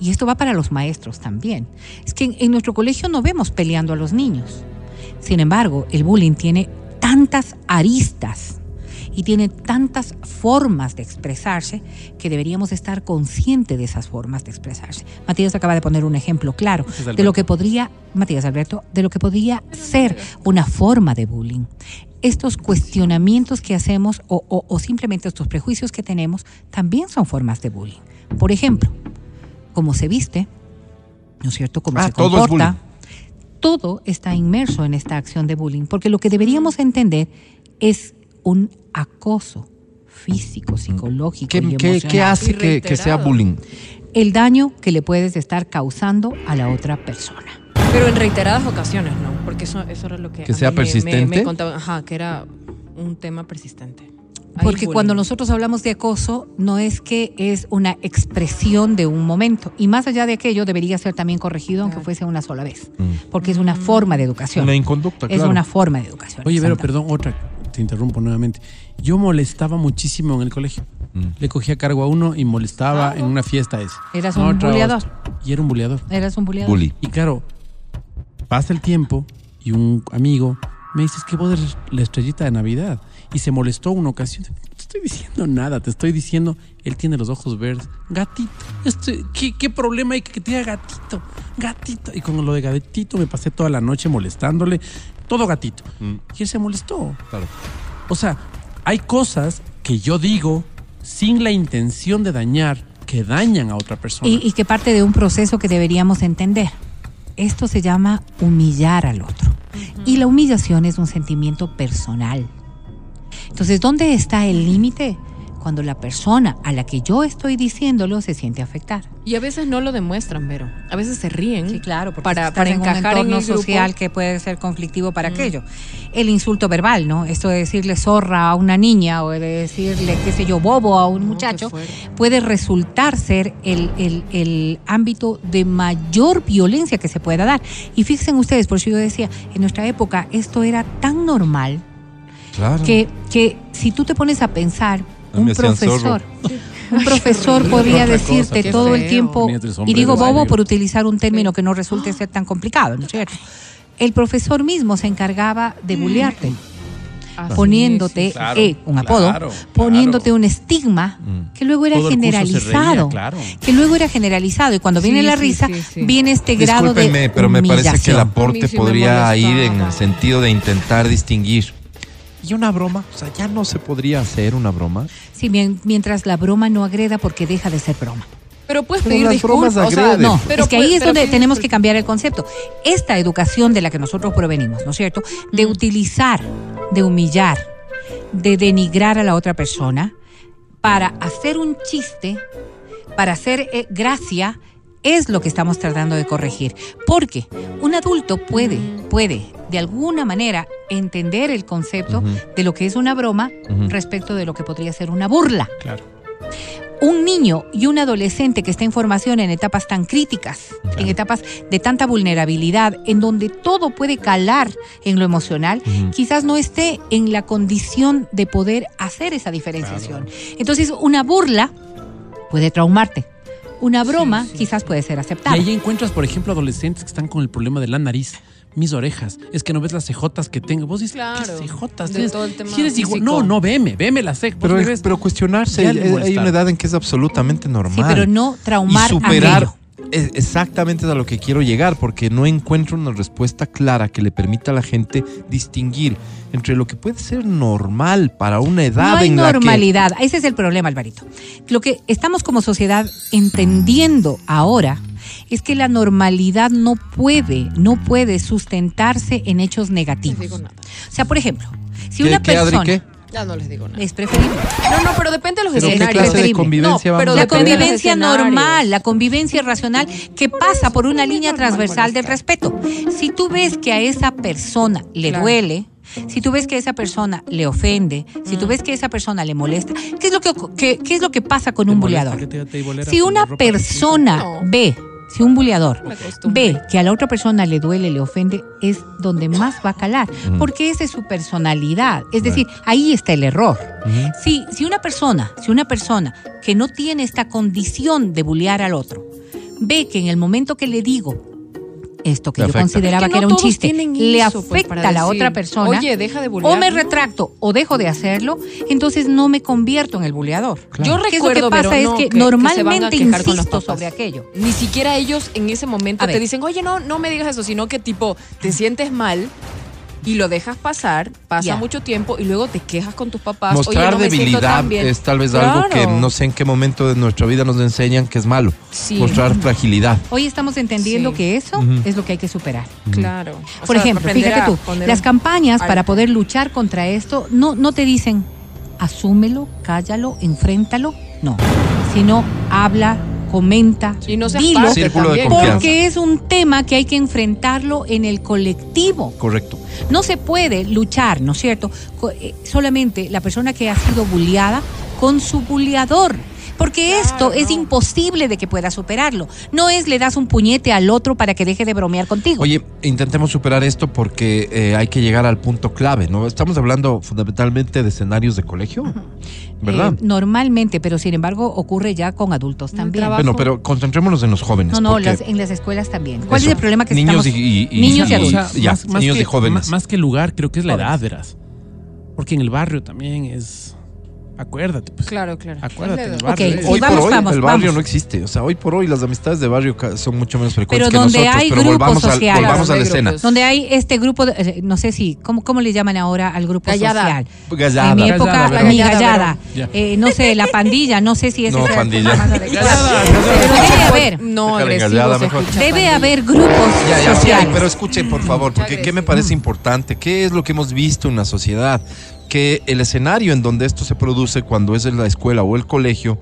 y esto va para los maestros también, es que en, en nuestro colegio no vemos peleando a los niños. Sin embargo, el bullying tiene tantas aristas y tiene tantas formas de expresarse que deberíamos estar conscientes de esas formas de expresarse. Matías acaba de poner un ejemplo claro Matías de lo que podría, Matías Alberto, de lo que podría ser una forma de bullying. Estos cuestionamientos que hacemos o, o- o simplemente estos prejuicios que tenemos también son formas de bullying. Por ejemplo, cómo se viste, ¿no es cierto? Cómo Ah, se comporta. todo está inmerso en esta acción de bullying, porque lo que deberíamos entender es un acoso físico, psicológico ¿Qué, y emocional. qué hace que, que sea bullying? El daño que le puedes estar causando a la otra persona. Pero en reiteradas ocasiones, ¿no? Porque eso, eso era lo que. ¿Que a mí sea me- me- persistente? Me, contaban, ajá, que era un tema persistente. Porque cuando nosotros hablamos de acoso, no es que es una expresión de un momento. Y más allá de aquello, debería ser también corregido, aunque fuese una sola vez. Mm. Porque es una forma de educación. Una inconducta, es claro. una forma de educación. Oye, pero perdón, otra, te interrumpo nuevamente. Yo molestaba muchísimo en el colegio. Mm. Le cogía cargo a uno y molestaba en una fiesta ese. Eras un Otra, buleador. Y era un buleador. Eras un buleador. Bully. Y claro, pasa el tiempo y un amigo me dice, es que vos eres la estrellita de Navidad. Y se molestó una ocasión. No te estoy diciendo nada, te estoy diciendo, él tiene los ojos verdes. Gatito. Este, ¿qué, ¿Qué problema hay que te diga gatito? Gatito. Y con lo de gatito me pasé toda la noche molestándole. Todo gatito. Mm. Y él se molestó. Claro. O sea, hay cosas que yo digo sin la intención de dañar, que dañan a otra persona. Y, y que parte de un proceso que deberíamos entender. Esto se llama humillar al otro. Y la humillación es un sentimiento personal. Entonces, ¿dónde está el límite? Cuando la persona a la que yo estoy diciéndolo se siente afectada. Y a veces no lo demuestran, Vero. A veces se ríen. Sí, claro, porque para, para en un encajar en entorno el grupo. social que puede ser conflictivo para aquello. El insulto verbal, ¿no? Esto de decirle zorra a una niña o de decirle, qué sé yo, bobo a un No, muchacho, puede resultar ser el, el- el ámbito de mayor violencia que se pueda dar. Y fíjense ustedes, por eso yo decía, en nuestra época esto era tan normal Claro. que, que si tú te pones a pensar, un me hacían profesor, zorro. un profesor podría cosa, decirte todo el tiempo, y digo bobo por utilizar un término que no resulte ser tan complicado, ¿no es cierto? El profesor mismo se encargaba de bullearte, Así poniéndote es, sí, sí. Claro, eh, un apodo, claro, poniéndote un estigma Mm. que luego era Todo generalizado, reía, claro. que luego era generalizado y cuando viene la sí, risa sí, sí. viene este grado de pero me parece que el aporte podría ir en el sentido de intentar distinguir. ¿Y una broma? O sea, ya no se podría hacer una broma. Sí, bien, mientras la broma no agreda porque deja de ser broma. Pero puedes Pero pedir disculpas. o sea. No, pero es que ahí es pero donde tenemos que cambiar el concepto. Esta educación de la que nosotros provenimos, ¿no es cierto? De utilizar, de humillar, de denigrar a la otra persona para hacer un chiste, para hacer eh, gracia, es lo que estamos tratando de corregir. Porque un adulto puede, puede, de alguna manera, entender el concepto de lo que es una broma respecto de lo que podría ser una burla. Claro. un niño y un adolescente que está en formación en etapas tan críticas, en etapas de tanta vulnerabilidad, en donde todo puede calar en lo emocional, quizás no esté en la condición de poder hacer esa diferenciación. Entonces, una burla puede traumarte. Una broma quizás puede ser Y aceptable. ahí encuentras, por ejemplo, adolescentes que están con el problema de la nariz. Mis orejas. Es que no ves las cejotas que tengo. Vos dices, Claro, ¿qué cejotas? de tienes? todo el tema Si eres igual- físico. No, no, veme, veme las cejas. Pero, pero cuestionarse, hay una edad en que es absolutamente normal. Sí, pero no traumar y superar aquello. Es exactamente a lo que quiero llegar, porque no encuentro una respuesta clara que le permita a la gente distinguir entre lo que puede ser normal para una edad No hay en la que normalidad. Ese es el problema, Alvarito. Lo que estamos como sociedad entendiendo ahora es que la normalidad no puede, no puede sustentarse en hechos No negativos. digo nada. O sea, por ejemplo, si ¿Qué- una qué, Adri, persona qué? Ya no les digo nada. es preferible. No, no, pero depende de los ¿Pero qué escenarios. clase de preferible. convivencia No, pero La convivencia normal, la convivencia racional que pasa por una línea transversal del respeto. Si tú ves que a esa persona le Claro. duele, si tú ves que a esa persona le ofende, si Mm. tú ves que a esa persona le molesta, ¿qué es lo que, qué, qué es lo que pasa con ¿Te un boleras Si una persona No. ve, si un buleador ve que a la otra persona le duele, le ofende, es donde más va a calar, porque esa es su personalidad. Es decir, ahí está el error. Si, si una persona, si una persona que no tiene esta condición de bullear al otro, ve que en el momento que le digo esto que Le yo afecta. consideraba Es que que, no era un chiste, le eso, pues, afecta a la decir, otra persona, "Oye, deja de o bullear", me ¿no? retracto o dejo de hacerlo, entonces no me convierto en el buleador. Yo ¿Qué es lo que recuerdo, pasa? pero es no, que, que- que normalmente quejar con los insisto sobre aquello. Ni siquiera ellos en ese momento A te ver. dicen, oye, no, no me digas eso, sino que tipo, te sientes mal y lo dejas pasar, pasa mucho tiempo y luego te quejas con tus papás. "Oye, Mostrar no debilidad tan bien". es tal vez algo que no sé en qué momento de nuestra vida nos enseñan que es malo. Sí. Mostrar fragilidad. Hoy estamos entendiendo Sí. que eso es lo que hay que superar. Claro. O Por sea, ejemplo, fíjate tú, las campañas para poder luchar contra esto no, no te dicen asúmelo, cállalo, enfréntalo, no, sino habla, comenta, Y no dilo, porque es un tema que hay que enfrentarlo en el colectivo. Correcto. No se puede luchar, ¿no es cierto? Co- eh, solamente la persona que ha sido bulliada con su bulliador. Porque Claro, esto es imposible de que pueda superarlo. No es le das un puñete al otro para que deje de bromear contigo. Oye, intentemos superar esto porque eh, hay que llegar al punto clave, ¿no? Estamos hablando fundamentalmente de escenarios de colegio, ¿verdad? Eh, normalmente, pero sin embargo ocurre ya con adultos también. bueno, pero concentrémonos en los jóvenes. No, no, las- en las escuelas también. ¿Cuál eso, es el problema que niños estamos? y, niños y y- adultos. ya, más, más niños que, y jóvenes. Más, más que lugar, creo que es la Jóvenes. edad, verás. Porque en el barrio también es. Acuérdate, pues. Claro, claro. Acuérdate, el barrio. Ok, es- sí, hoy vamos, por hoy vamos, el barrio vamos. no existe. O sea, hoy por hoy las amistades de barrio ca- son mucho menos frecuentes Pero que donde nosotros. hay pero grupos volvamos, al- sociales. volvamos a la escena. grupos. Donde hay este grupo, de- eh, no sé si, ¿cómo, cómo le llaman ahora al grupo Gallada. social? Gallada. En mi Gallada, época, Verón. mi Gallada, gallada. Eh, no sé, la pandilla, no sé si No, es el pandilla. Gallada, Pero debe haber, No, mejor. escucha debe pandilla. haber grupos Ya, ya, sí hay, sociales. pero escuchen, por favor, porque ¿qué me parece importante? ¿Qué es lo que hemos visto en la sociedad? Que el escenario en donde esto se produce, cuando es en la escuela o el colegio,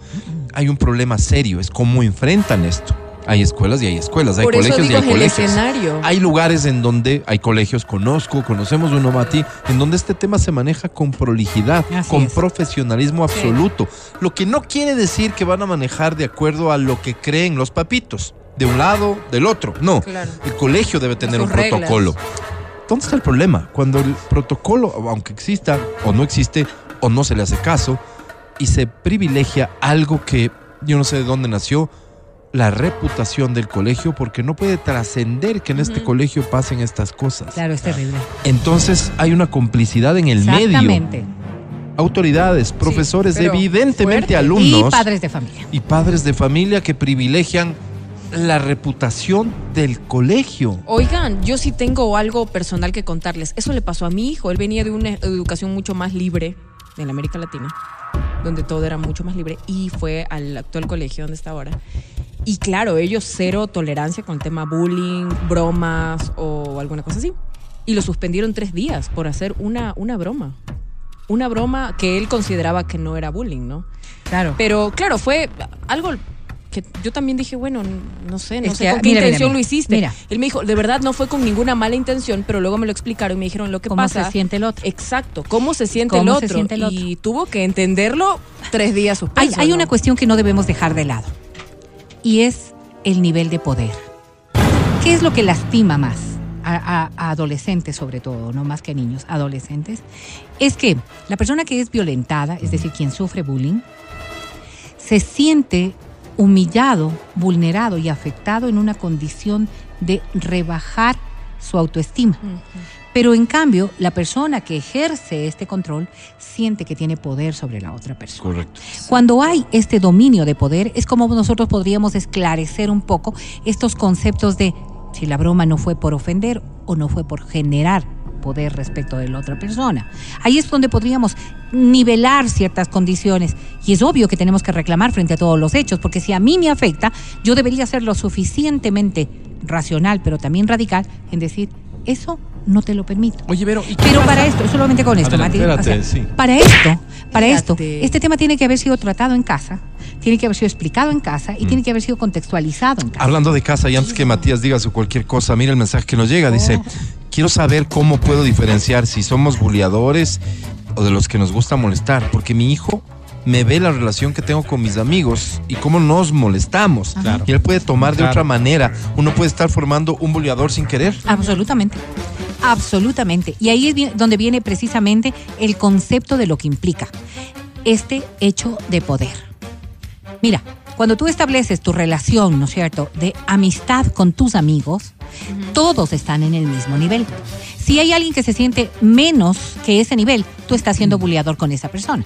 hay un problema serio, es cómo enfrentan esto. Hay escuelas y hay escuelas, hay Por eso colegios y hay el colegios. escenario. Hay lugares en donde hay colegios, conozco, conocemos uno, Mati, en donde este tema se maneja con prolijidad, Así con es. profesionalismo absoluto. Lo que no quiere decir que van a manejar de acuerdo a lo que creen los papitos, de un lado, del otro. No, Claro. el colegio debe tener un reglas. protocolo. ¿Dónde está el problema? Cuando el protocolo, aunque exista o no existe, o no se le hace caso, y se privilegia algo que yo no sé de dónde nació, la reputación del colegio, porque no puede trascender que en este colegio pasen estas cosas. Claro, es terrible. Entonces hay una complicidad en el medio. Exactamente. Autoridades, profesores, evidentemente fuerte. alumnos Y padres de familia. y padres de familia que privilegian la reputación del colegio. Oigan, yo sí tengo algo personal que contarles. Eso le pasó a mi hijo. Él venía de una educación mucho más libre en América Latina, donde todo era mucho más libre, y fue al actual colegio donde está ahora. Y claro, ellos cero tolerancia con el tema bullying, bromas o alguna cosa así. Y lo suspendieron tres días por hacer una, una broma. Una broma que él consideraba que no era bullying, ¿no? Claro. Pero claro, fue algo que yo también dije, bueno, no sé, no Es sé que, con qué mira, mira, intención mira. lo hiciste. Mira. Él me dijo, de verdad no fue con ninguna mala intención, pero luego me lo explicaron y me dijeron lo que ¿Cómo pasa. se siente el otro? Exacto, cómo se siente, ¿Cómo el se otro. siente el otro? Y tuvo que entenderlo tres días Hay, suspenso. hay ¿no? una cuestión que no debemos dejar de lado y es el nivel de poder. ¿Qué es lo que lastima más a- a adolescentes sobre todo, no más que a niños, adolescentes? Es que la persona que es violentada, es decir, quien sufre bullying, se siente humillado, vulnerado y afectado en una condición de rebajar su autoestima. Pero en cambio, la persona que ejerce este control siente que tiene poder sobre la otra persona. Correcto. Cuando hay este dominio de poder, es como nosotros podríamos esclarecer un poco estos conceptos de si la broma no fue por ofender o no fue por generar poder respecto de la otra persona. Ahí es donde podríamos nivelar ciertas condiciones. Y es obvio que tenemos que reclamar frente a todos los hechos, porque si a mí me afecta, yo debería ser lo suficientemente racional, pero también radical, en decir, eso no te lo permito. Oye, Vero, ¿y Pero para esto, solamente con esto, Mati, o sea, sí. para esto, para esto, este tema tiene que haber sido tratado en casa, tiene que haber sido explicado en casa Mm. y tiene que haber sido contextualizado en casa. Hablando de casa, y antes que Matías diga su cualquier cosa, mira el mensaje que nos llega. Dice, quiero saber cómo puedo diferenciar si somos buleadores o de los que nos gusta molestar, porque mi hijo me ve la relación que tengo con mis amigos y cómo nos molestamos. Claro. Y él puede tomar de otra manera. Uno puede estar formando un buleador sin querer. Absolutamente. Absolutamente. Y ahí es donde viene precisamente el concepto de lo que implica este hecho de poder. Mira, cuando tú estableces tu relación, ¿no es cierto?, de amistad con tus amigos, todos están en el mismo nivel. Si hay alguien que se siente menos que ese nivel, tú estás siendo buleador con esa persona.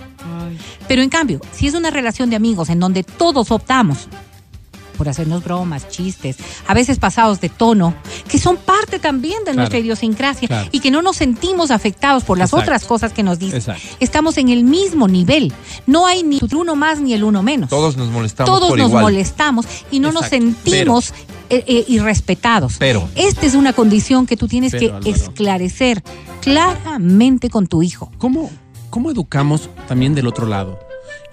Pero en cambio, si es una relación de amigos en donde todos optamos por hacernos bromas, chistes, a veces pasados de tono, que son parte también de Claro. nuestra idiosincrasia Claro. y que no nos sentimos afectados por las Exacto. otras cosas que nos dicen. Exacto. Estamos en el mismo nivel. No hay ni el uno más ni el uno menos. Todos nos molestamos Todos por nos igual. molestamos y no nos sentimos eh, eh, irrespetados. Pero. Esta es una condición que tú tienes Pero, que Álvaro. esclarecer claramente con tu hijo. ¿Cómo, ¿Cómo educamos también del otro lado?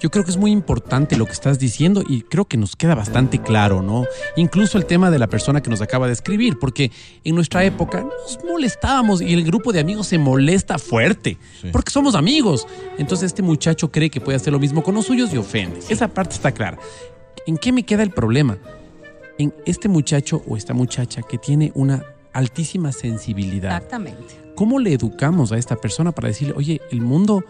Yo creo que es muy importante lo que estás diciendo y creo que nos queda bastante claro, ¿no? Incluso el tema de la persona que nos acaba de escribir, porque en nuestra época nos molestábamos y el grupo de amigos se molesta fuerte, porque somos amigos. Entonces este muchacho cree que puede hacer lo mismo con los suyos y ofende. Esa parte está clara. ¿En qué me queda el problema? En este muchacho o esta muchacha que tiene una altísima sensibilidad. Exactamente. ¿Cómo le educamos a esta persona para decirle, oye, el mundo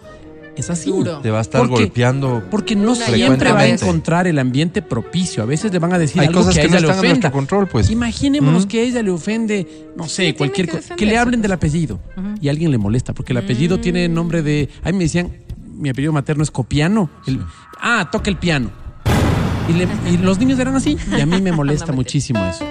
es así? Duro. Te va a estar Porque- golpeando. Porque no siempre va a encontrar el ambiente propicio. A veces le van a decir Hay algo cosas que a que no ella le están en nuestro ofenda. control, pues. Imaginémonos que a ella le ofende, no sé, cualquier cosa. Que, le hablen pues. del apellido y a alguien le molesta porque el apellido tiene nombre de. A mí me decían, mi apellido materno es Copiano. El- ah, toca el piano. Y, le- y los niños eran así. Y a mí me molesta muchísimo eso.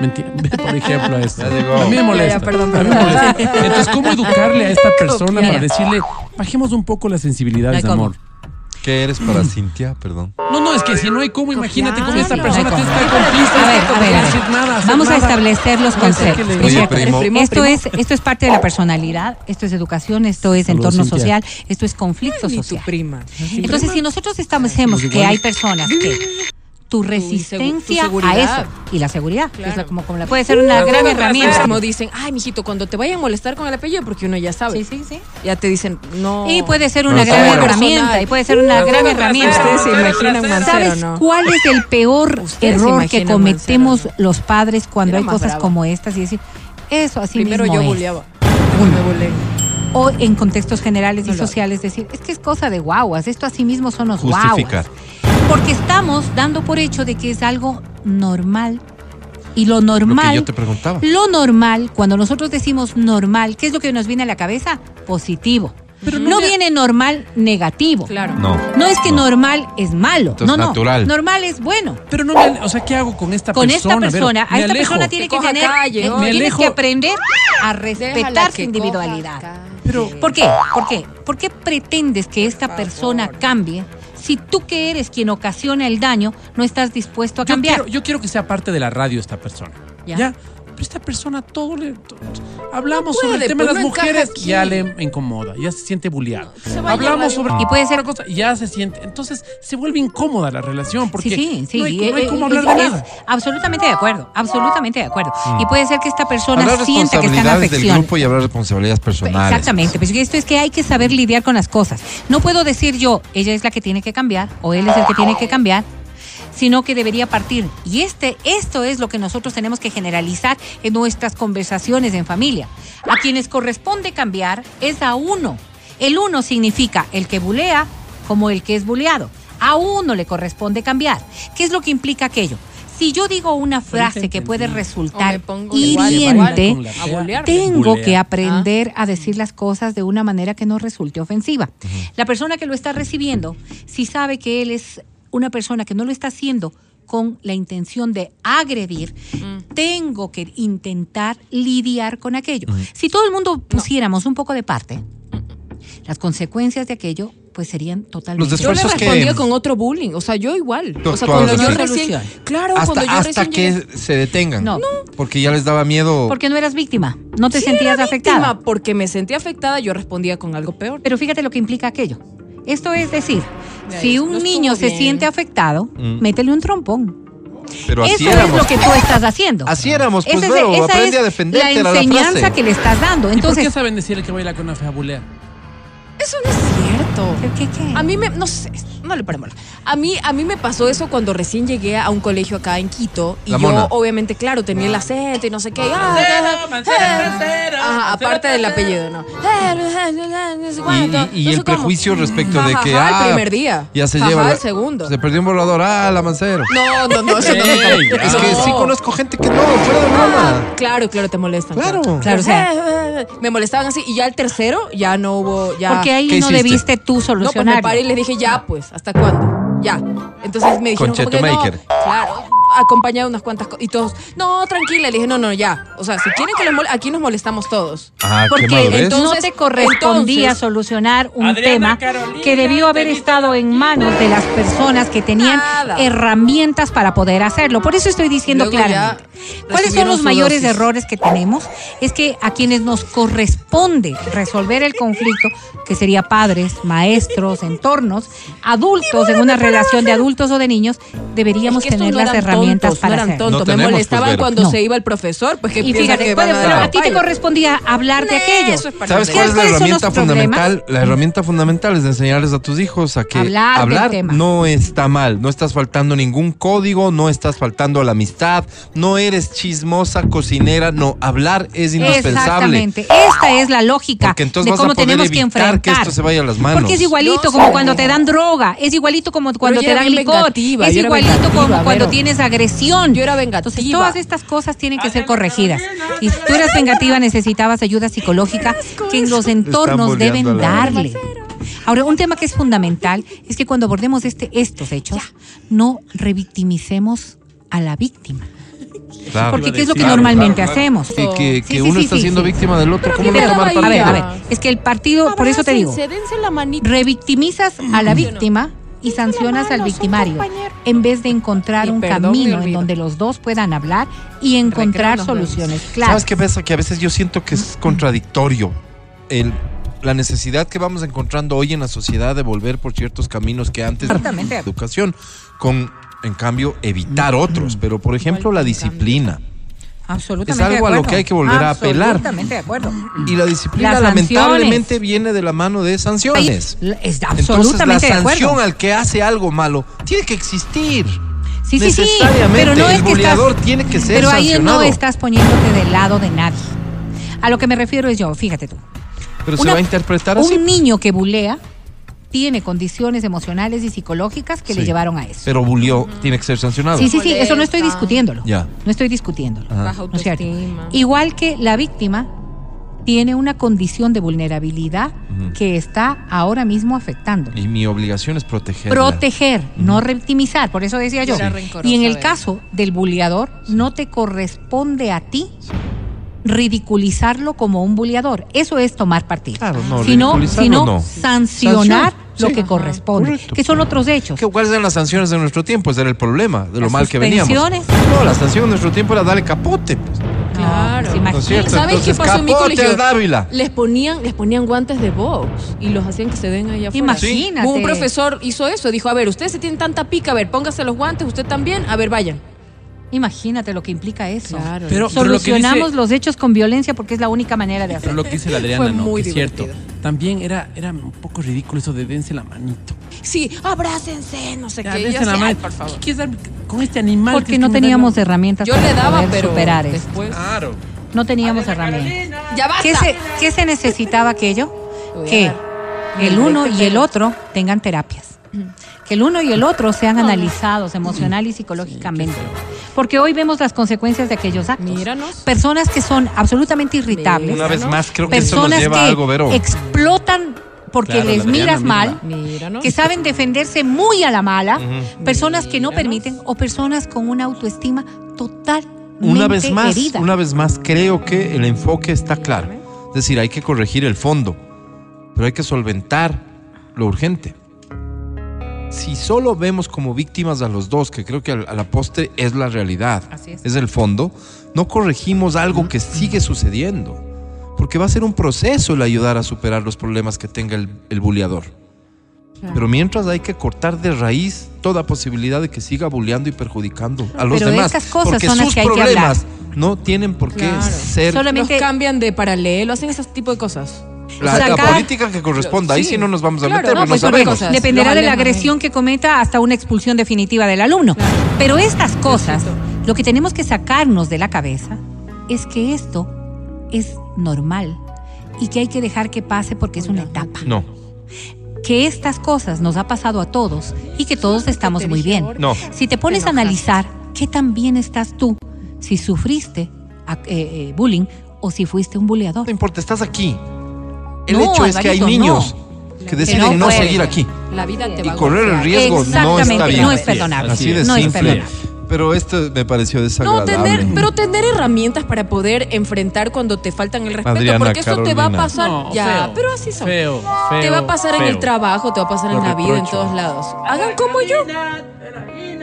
Mentira. Por ejemplo, esto. A mí me molesta. Ya, ya, perdón, A mí me molesta. Entonces, ¿cómo educarle a esta persona para decirle, bajemos un poco las sensibilidades de amor? ¿Qué eres para Cintia? Perdón. No, no, es que si no hay cómo, imagínate cómo esta persona te está pistas, A ver, no a ver, puede a ver. decir nada, Vamos a establecer los conceptos. esto, es, esto es parte de la personalidad, esto es educación, esto es entorno Cintia. social, esto es conflicto social. prima. Entonces, si nosotros establecemos que hay personas que tu resistencia tu a eso y la seguridad, que es la- Claro. como, como la puede ser una gran herramienta. Como dicen, ay, mijito, cuando te vayan a molestar con el apellido, porque uno ya sabe. Sí, sí, sí. Ya te dicen, no. Y puede ser No, una está gran herramienta, y puede ser una gran herramienta. Ustedes se imaginan Mancero, ¿Sabes ¿no? cuál es el peor error que cometemos Mancera, los padres cuando Era hay cosas brava. como estas y decir, eso así Primero mismo yo es? bulleaba. Después me bulleé. O en contextos generales y sociales decir, es que es cosa de guaguas, esto así mismo son los Justificar. guaguas. Porque estamos dando por hecho de que es algo normal. Y lo normal, Lo que yo te preguntaba. lo normal, cuando nosotros decimos normal, ¿qué es lo que nos viene a la cabeza? Positivo. Pero no no me- viene normal negativo. Claro. No. No es que No. normal es malo. Entonces, no, no. natural. Normal es bueno. Pero no me, o sea, ¿qué hago con esta Con persona? esta Vero? persona, a esta alejo. persona tiene Que tener, calle, eh, tienes alejo. que aprender a respetar su individualidad. Pero- ¿Por qué? ¿Por qué? ¿Por qué pretendes que esta persona cambie si tú que eres quien ocasiona el daño no estás dispuesto a Yo cambiar? quiero, yo quiero que sea parte de la radio esta persona. Ya. ¿Ya? Pero esta persona todo le. todo- hablamos No sobre el tema de las no mujeres, aquí. ya le incomoda, ya se siente bulleado. se va a Hablamos sobre. Y puede ser- otra cosa, ya se siente. Entonces se vuelve incómoda la relación porque sí, sí, sí. no hay, eh, no hay eh, cómo es- hablar de nada. absolutamente de acuerdo, absolutamente de acuerdo. Y puede ser que esta persona Hablar sienta que está en responsabilidades del afección. grupo y hablar responsabilidades personales. Exactamente, pues esto es que hay que saber lidiar con las cosas. No puedo decir yo, ella es la que tiene que cambiar o él es el que tiene que cambiar, sino que debería partir. Y este, esto es lo que nosotros tenemos que generalizar en nuestras conversaciones en familia. A quienes corresponde cambiar es a uno. El uno significa el que bulea como el que es buleado. A uno le corresponde cambiar. ¿Qué es lo que implica aquello? Si yo digo una frase que puede resultar hiriente, igual, a bolearme. tengo que aprender a decir las cosas de una manera que no resulte ofensiva. La persona que lo está recibiendo, si sabe que él es una persona que no lo está haciendo con la intención de agredir, tengo que intentar lidiar con aquello. Si todo el mundo pusiéramos un poco de parte, las consecuencias de aquello pues serían totalmente Los Yo le que- respondía con otro bullying, o sea, yo igual. Tú O sea, actuabas cuando yo recién, claro, hasta cuando yo hasta recién que llegué- se detengan. No. Porque ya les daba miedo. porque no eras víctima, no te Sí sentías era afectada. víctima, porque me sentí afectada, yo respondía con algo peor. Pero fíjate lo que implica aquello. Esto es decir, Ya, si un no niño se bien. siente afectado, Mm. métele un trompón. pero así Eso éramos. es lo que tú estás haciendo. Así éramos, pues, Esa esa aprende es a defenderte, La era la enseñanza frase. que le estás dando. ¿Y por qué Entonces, saben decir que baila con una fea bulea? Eso no es cierto. ¿qué, qué? A mí me, no sé, no le paremos. A mí, a mí me pasó eso cuando recién llegué a un colegio acá en Quito y La yo mona. obviamente, claro, tenía el acento y no sé qué. y, ah, Ajá, aparte del apellido, ¿no? Y, y- y no el cómo. prejuicio respecto de que. ajá, ah, el primer día. Ya se Ajá, lleva. el segundo. Se perdió un borrador. Ah, la mancero. No, no, no, eso no. Es que sí conozco gente que no, fuera de broma. Claro, claro, te molestan. Claro. Claro, o sea- me molestaban así y ya el tercero ya no hubo, ya. Porque ahí ¿Qué no hiciste? debiste tú No, pues me solucionar. paré y les dije, ya, pues, ¿hasta cuándo? Ya. Entonces me dijeron, como que no, claro, acompañado de unas cuantas cosas. Y todos, no, tranquila. Le dije, no, no, ya. O sea, si quieren que les mol- aquí nos molestamos todos. Ah, Porque entonces no te correspondía entonces- solucionar un Adriana tema Carolina, que debió haber estado en manos de las personas que tenían Nada. herramientas para poder hacerlo. Por eso estoy diciendo claramente. ¿Cuáles son los mayores dosis. errores que tenemos? Es que a quienes nos corresponde resolver el conflicto, que sería padres, maestros, entornos, adultos en una relación de adultos o de niños, deberíamos Es que estos tener no las eran herramientas tontos, para no eran hacerlo. tontos. No me molestaban cuando No. se iba el profesor, pues que Y fíjate, que puede- van a pero a ti te correspondía hablar de aquello. Eso es parte ¿Sabes cuál es la ¿Cuáles son herramienta fundamental? La herramienta fundamental es enseñarles a tus hijos a que Hablar tema. no está mal, no estás faltando ningún código, no estás faltando a la amistad, no eres chismosa, cocinera, no, hablar es indispensable. Exactamente. Esta es la lógica de vas cómo a poder tenemos que enfrentar. que esto se vaya a las manos. Porque es igualito No, como cuando te dan droga, es igualito como cuando te dan licor, es igualito como cuando tienes agresión. Yo era Entonces vengativa. todas estas cosas tienen que ser corregidas. Y si tú eras vengativa, necesitabas ayuda psicológica que en los entornos deben darle. Ahora, un tema que es fundamental es que cuando abordemos este, estos hechos, no revictimicemos a la víctima. Claro. Porque ¿qué es lo que Claro, normalmente claro, claro. hacemos? Sí, que, Sí, que sí, uno sí, está sí, siendo sí. víctima del otro, ¿cómo no tomar a ver, a ver, es que el partido, por eso te digo, Abrácense, dense la manita. revictimizas a la víctima y sancionas al victimario en vez de encontrar Y un perdón, camino en donde los dos puedan hablar y encontrar soluciones claras. ¿Sabes qué pasa? Que a veces yo siento que es contradictorio el, la necesidad que vamos encontrando hoy en la sociedad de volver por ciertos caminos que antes de educación, con, en cambio, evitar otros. Pero, por ejemplo, la disciplina. Absolutamente es algo a lo que hay que volver a apelar. Absolutamente de acuerdo. Y la disciplina Las lamentablemente sanciones. viene de la mano de sanciones. Es Entonces, la absolutamente de acuerdo. sanción al que hace algo malo tiene que existir. Sí, sí, sí, pero no el es que estás, tiene que ser pero ahí sancionado. no estás poniéndote del lado de nadie. A lo que me refiero es yo, fíjate tú. Pero se va a interpretar así. Un niño que bulea tiene condiciones emocionales y psicológicas que le Sí. llevaron a eso. Pero bulió, tiene que ser sancionado. Sí, sí, sí, eso no estoy discutiéndolo. Ya. No estoy discutiéndolo. Ajá. Baja ¿No es cierto? Igual que la víctima tiene una condición de vulnerabilidad que está ahora mismo afectando. Y mi obligación es protegerla. Proteger, no revictimizar, por eso decía yo. Y en el caso del bulleador, no te corresponde a ti ridiculizarlo como un bulleador. Eso es tomar partido. Claro, no, sino, ridiculizarlo sino no. sancionar Sanción, lo sí. que Ajá, corresponde, correcto. que son otros hechos. ¿Qué- ¿Cuáles eran las sanciones de nuestro tiempo? Ese era el problema, de lo Las mal que veníamos. No, la sanción de nuestro tiempo era darle capote. pues. Claro. ¿Sabes qué pasó en mi colegio? Dávila. Les ponían, les ponían guantes de box y los hacían que se den ahí afuera. Imagínate. Un profesor hizo eso, dijo, a ver, ustedes se tienen tanta pica, a ver, póngase los guantes, usted también, a ver, vayan. Imagínate lo que implica eso. Claro. Pero, pero lo que Solucionamos dice- los hechos con violencia porque es la única manera de Pero hacerlo. lo que dice la Adriana, Fue no, muy es cierto. También era, era un poco ridículo eso de dense la manito. Sí, abrácense, no sé Ya, qué. dense la mano. ay, por favor. ¿Qué quieres dar con este animal? Porque que no teníamos la- herramientas Yo para le daba, poder pero superar eso. después... Claro. No teníamos herramientas. ¡Ya basta! ¿Qué se, qué se necesitaba aquello? Que el uno y el otro tengan terapias. Que el uno y el otro sean analizados emocional y psicológicamente. Porque hoy vemos las consecuencias de aquellos actos. Míranos. Personas que son absolutamente irritables. Una vez más, creo que eso nos personas lleva a que algo, Vero. explotan porque Claro, les miras mal, Míranos. que saben defenderse muy a la mala, personas que no permiten o personas con una autoestima totalmente Una vez más, herida. una vez más, creo que el enfoque está claro. Es decir, hay que corregir el fondo, pero hay que solventar lo urgente. Si solo vemos como víctimas a los dos, que creo que a la postre es la realidad, Así es. es el fondo, no corregimos algo que sigue sucediendo. Porque va a ser un proceso el ayudar a superar los problemas que tenga el, el buleador. Pero mientras hay que cortar de raíz toda posibilidad de que siga bulleando y perjudicando a los Pero demás. estas cosas porque son las sus que hay que problemas no tienen por qué Claro. ser Solamente- Los cambian de paralelo, hacen ese tipo de cosas. la, política que corresponda. Ahí Sí. sí no nos vamos a Claro, meter, no, pero pues no son sabemos. cosas. Dependerá de la agresión que cometa hasta una expulsión definitiva del alumno. Pero estas cosas, lo que tenemos que sacarnos de la cabeza es que esto es normal y que hay que dejar que pase porque es una etapa. No, Que estas cosas nos ha pasado a todos y que todos estamos muy bien. no. Si te pones a analizar qué tan bien estás tú, si sufriste a- eh, eh, bullying o si fuiste un buleador. No importa, estás aquí. El No, hecho es que hay niños no. que deciden no, seguir aquí. La vida te Y va a correr el golpear. riesgo no Exactamente, está bien. no es perdonable. Así de no es perdonable. Pero esto me pareció No, desagradable. tener, pero tener herramientas para poder enfrentar cuando te faltan el respeto, Adriana, porque eso te va a pasar No, ya, feo, pero así son. Feo, te feo, va a pasar en el trabajo, te va a pasar Lo en la vida, en todos lados. Hagan como yo.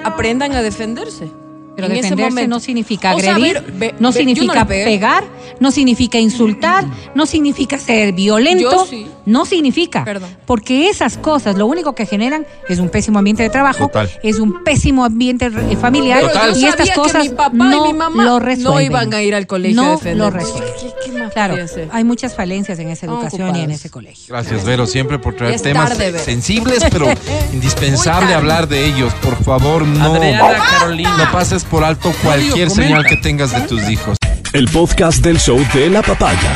Aprendan a defenderse. Pero En ese defenderse momento. no significa O sea, agredir, ver, ve- no significa no pegar, no significa insultar, no significa ser violento, sí. no significa. Perdón. Porque esas cosas lo único que generan es un pésimo ambiente de trabajo, Total. es un pésimo ambiente eh, familiar Total. y estas sabía cosas que mi papá no y mi mamá lo no resuelven. iban a ir al colegio no a defender. lo resuelven. ¿Qué, qué más Claro, hay muchas falencias en esa educación y en ese colegio. Gracias, Vero, siempre por traer es temas tarde, sensibles, pero indispensable hablar de ellos. Por favor, no, Adriana Carolina. no pases por alto cualquier señal que tengas de tus hijos. El podcast del show de la papaya.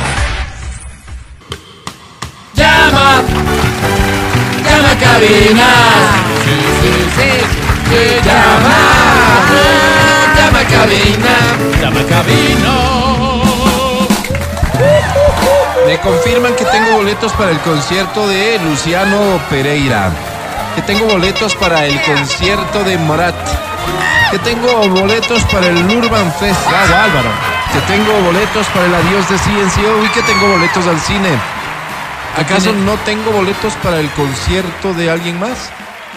Llama, llama a cabina. Llama, llama a cabina. Llama a cabina. Me confirman que tengo boletos para el concierto de Luciano Pereira. Que tengo boletos para el concierto de Morat. Que tengo boletos para el Urban Fest. Bravo, Álvaro. Que tengo boletos para el Adiós de CNCO y que tengo boletos al cine. ¿Acaso tiene? no tengo boletos para el concierto de alguien más?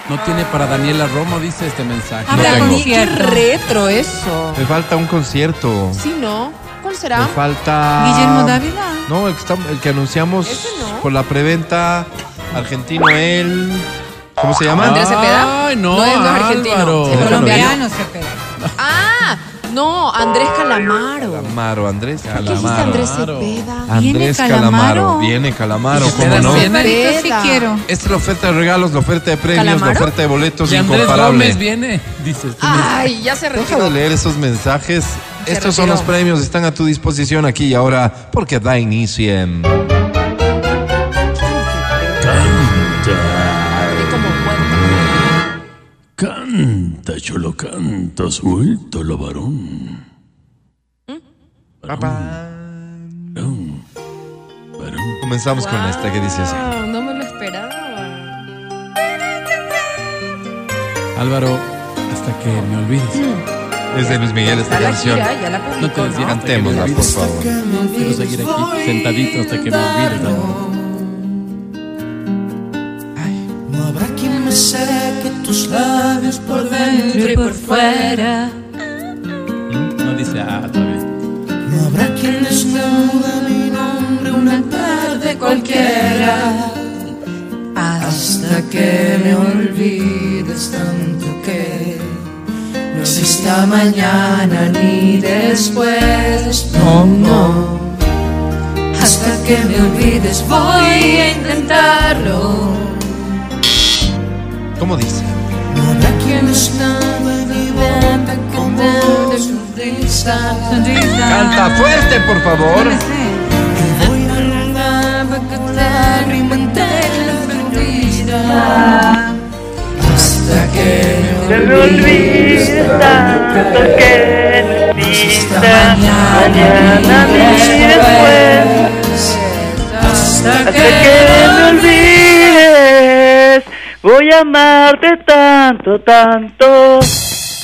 No tiene para Daniela Romo, dice este mensaje. Habrá tengo. Qué retro eso. Me falta un concierto. Sí, ¿no? ¿Cuál Me será? falta. Guillermo Dávila. No, el que, está- el que anunciamos Ese no. por la preventa. Argentino él. ¿Cómo se llama? Andrés Cepeda. Ay, no, No es- no es argentino. Es colombiano. Pega. Ah, no, Andrés Calamaro. Calamaro, Andrés ¿Qué dijiste Calamaro. Andrés. Cepeda? Andrés ¿Viene Calamaro. Calamaro? Viene Calamaro, ¿Y ¿cómo Cepeda no? viene? Alvarito, sí Cepeda. quiero. Esta es la oferta de regalos, la oferta de premios, ¿Calamaro? la oferta de boletos Y Andrés. Gómez viene, dice este Ay, ya se Deja retiró. de leer esos mensajes. Se Estos son retiró. los premios, están a tu disposición aquí y ahora, porque da inicio en... Y Canta, cholo, canta, suelto la varón. Varón, varón. Comenzamos con esta que dice así. Wow, no me lo esperaba. Álvaro, hasta que me olvides. Es de Luis Miguel esta la canción. gira, ya la No te decía ¿no? Cantémosla, por favor. Quiero seguir aquí sentadito hasta que me olvides. Álvaro. No habrá quien me seque tus labios por dentro Dentro y por fuera. No dice ah, todavía. No habrá quien desnuda mi nombre una tarde cualquiera. Hasta que me olvides tanto que no exista mañana ni después. No, no. Hasta que me olvides voy a intentarlo. ¿Cómo dice? Canta fuerte, por favor. Voy a y mantener la. Hasta que Se me olvida tanto que necesita mañana después. Hasta que me olvides, voy a amarte tanto, tanto,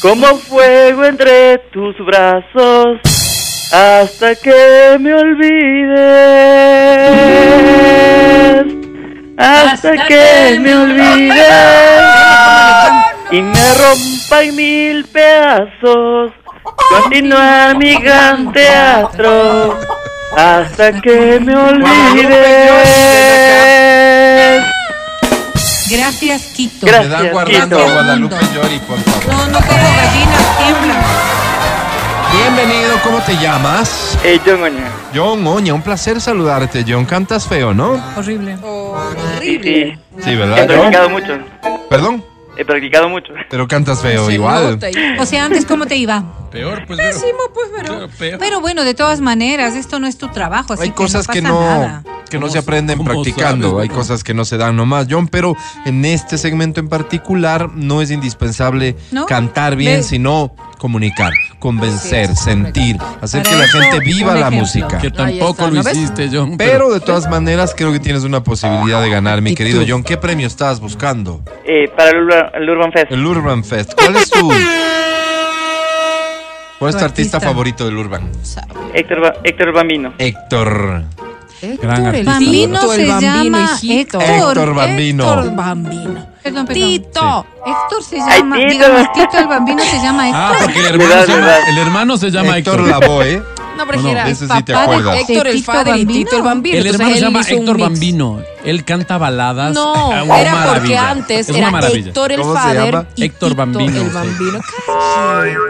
como fuego entre tus brazos. Hasta que me olvides, hasta que me olvides y me rompa en mil pedazos. Continuar mi gran teatro hasta que me olvides. Gracias, Quito. Me Gracias, dan guardando Quito. a Guadalupe Llori, por favor. No, no como gallinas, tiemblan. Bienvenido, ¿cómo te llamas? Eh, John Oña. John Oña, un placer saludarte, John. Cantas feo, ¿no? Horrible. Sí, sí. Sí, He ¿verdad, John? mucho. Perdón, He practicado mucho. pero cantas feo Se igual. nota y- O sea, antes, ¿cómo te iba? Peor, pues. Pésimo, pues, pero. Claro, peor. Pero bueno, de todas maneras, esto no es tu trabajo, así Hay cosas que que no, no, pasa nada. que no ¿Cómo se aprenden cómo practicando. sabes, Hay cosas que no se dan nomás, John. Pero en este segmento en particular no es indispensable ¿No? cantar bien, Ve- sino comunicar, convencer, sentir, hacer Para que la gente viva la música. Que tampoco está, lo hiciste, John. Pero de todas maneras creo que tienes una posibilidad de ganar, mi ¿Y querido tú? John. ¿Qué premio estás buscando? Eh, para el, Urban- Fest. El Urban Fest. ¿Cuál es tu... ¿Cuál es Tu artista artista. favorito del Urban? Héctor, Héctor Bambino. Héctor. Héctor, Gran artista. Bambino se bambino, llama. Héctor Bambino. Héctor Bambino. Perdón, perdón. Tito. Héctor se Ay, llama, Tito. digamos, Tito el Bambino se llama Ah, Héctor. porque el hermano, Verdad, se llama, verdad. el hermano se llama Héctor Héctor. Lavoe. No, pero No, no, sí de acuerdas. Héctor el padre y. Tito el bambino. El Entonces hermano se él llama Héctor mix. Bambino. Él canta baladas. No, Ah, era porque maravilla. antes Es era. Héctor el ¿Cómo se father llama? y Héctor Tito Bambino, el sí. bambino.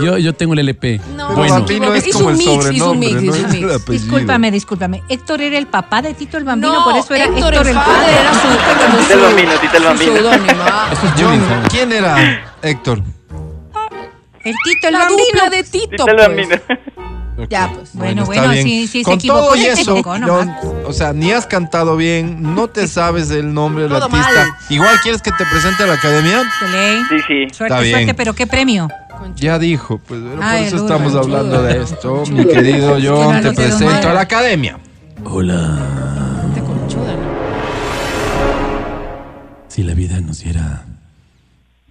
Yo, yo tengo el LP. No, bueno. Bambino es Hizo como un el mix, hizo un sobrenombre, mix, no un el mix. Discúlpame, discúlpame. Héctor era el papá de Tito el Bambino, No, por eso era Héctor, Héctor, el father era su, Tito el su- Bambino, Tito el su Bambino. Ah. Eso es John. ¿quién era Héctor? El Tito el La dupla de Tito, pues. Ya, pues. Bueno, está bueno, bien. sí, sí, se Con equivocó, todo y se eso, equivocó John, nomás. o sea, ni has cantado bien, no te sabes el nombre del Todo artista. mal. Igual quieres que te presente a la academia. De ley. Sí, sí. Suerte, Está bien. suerte, pero ¿qué premio? Ya dijo, pues pero por Ay, eso el estamos hablando de esto. Mi querido que John, te presento a la academia. Hola. Si la vida nos diera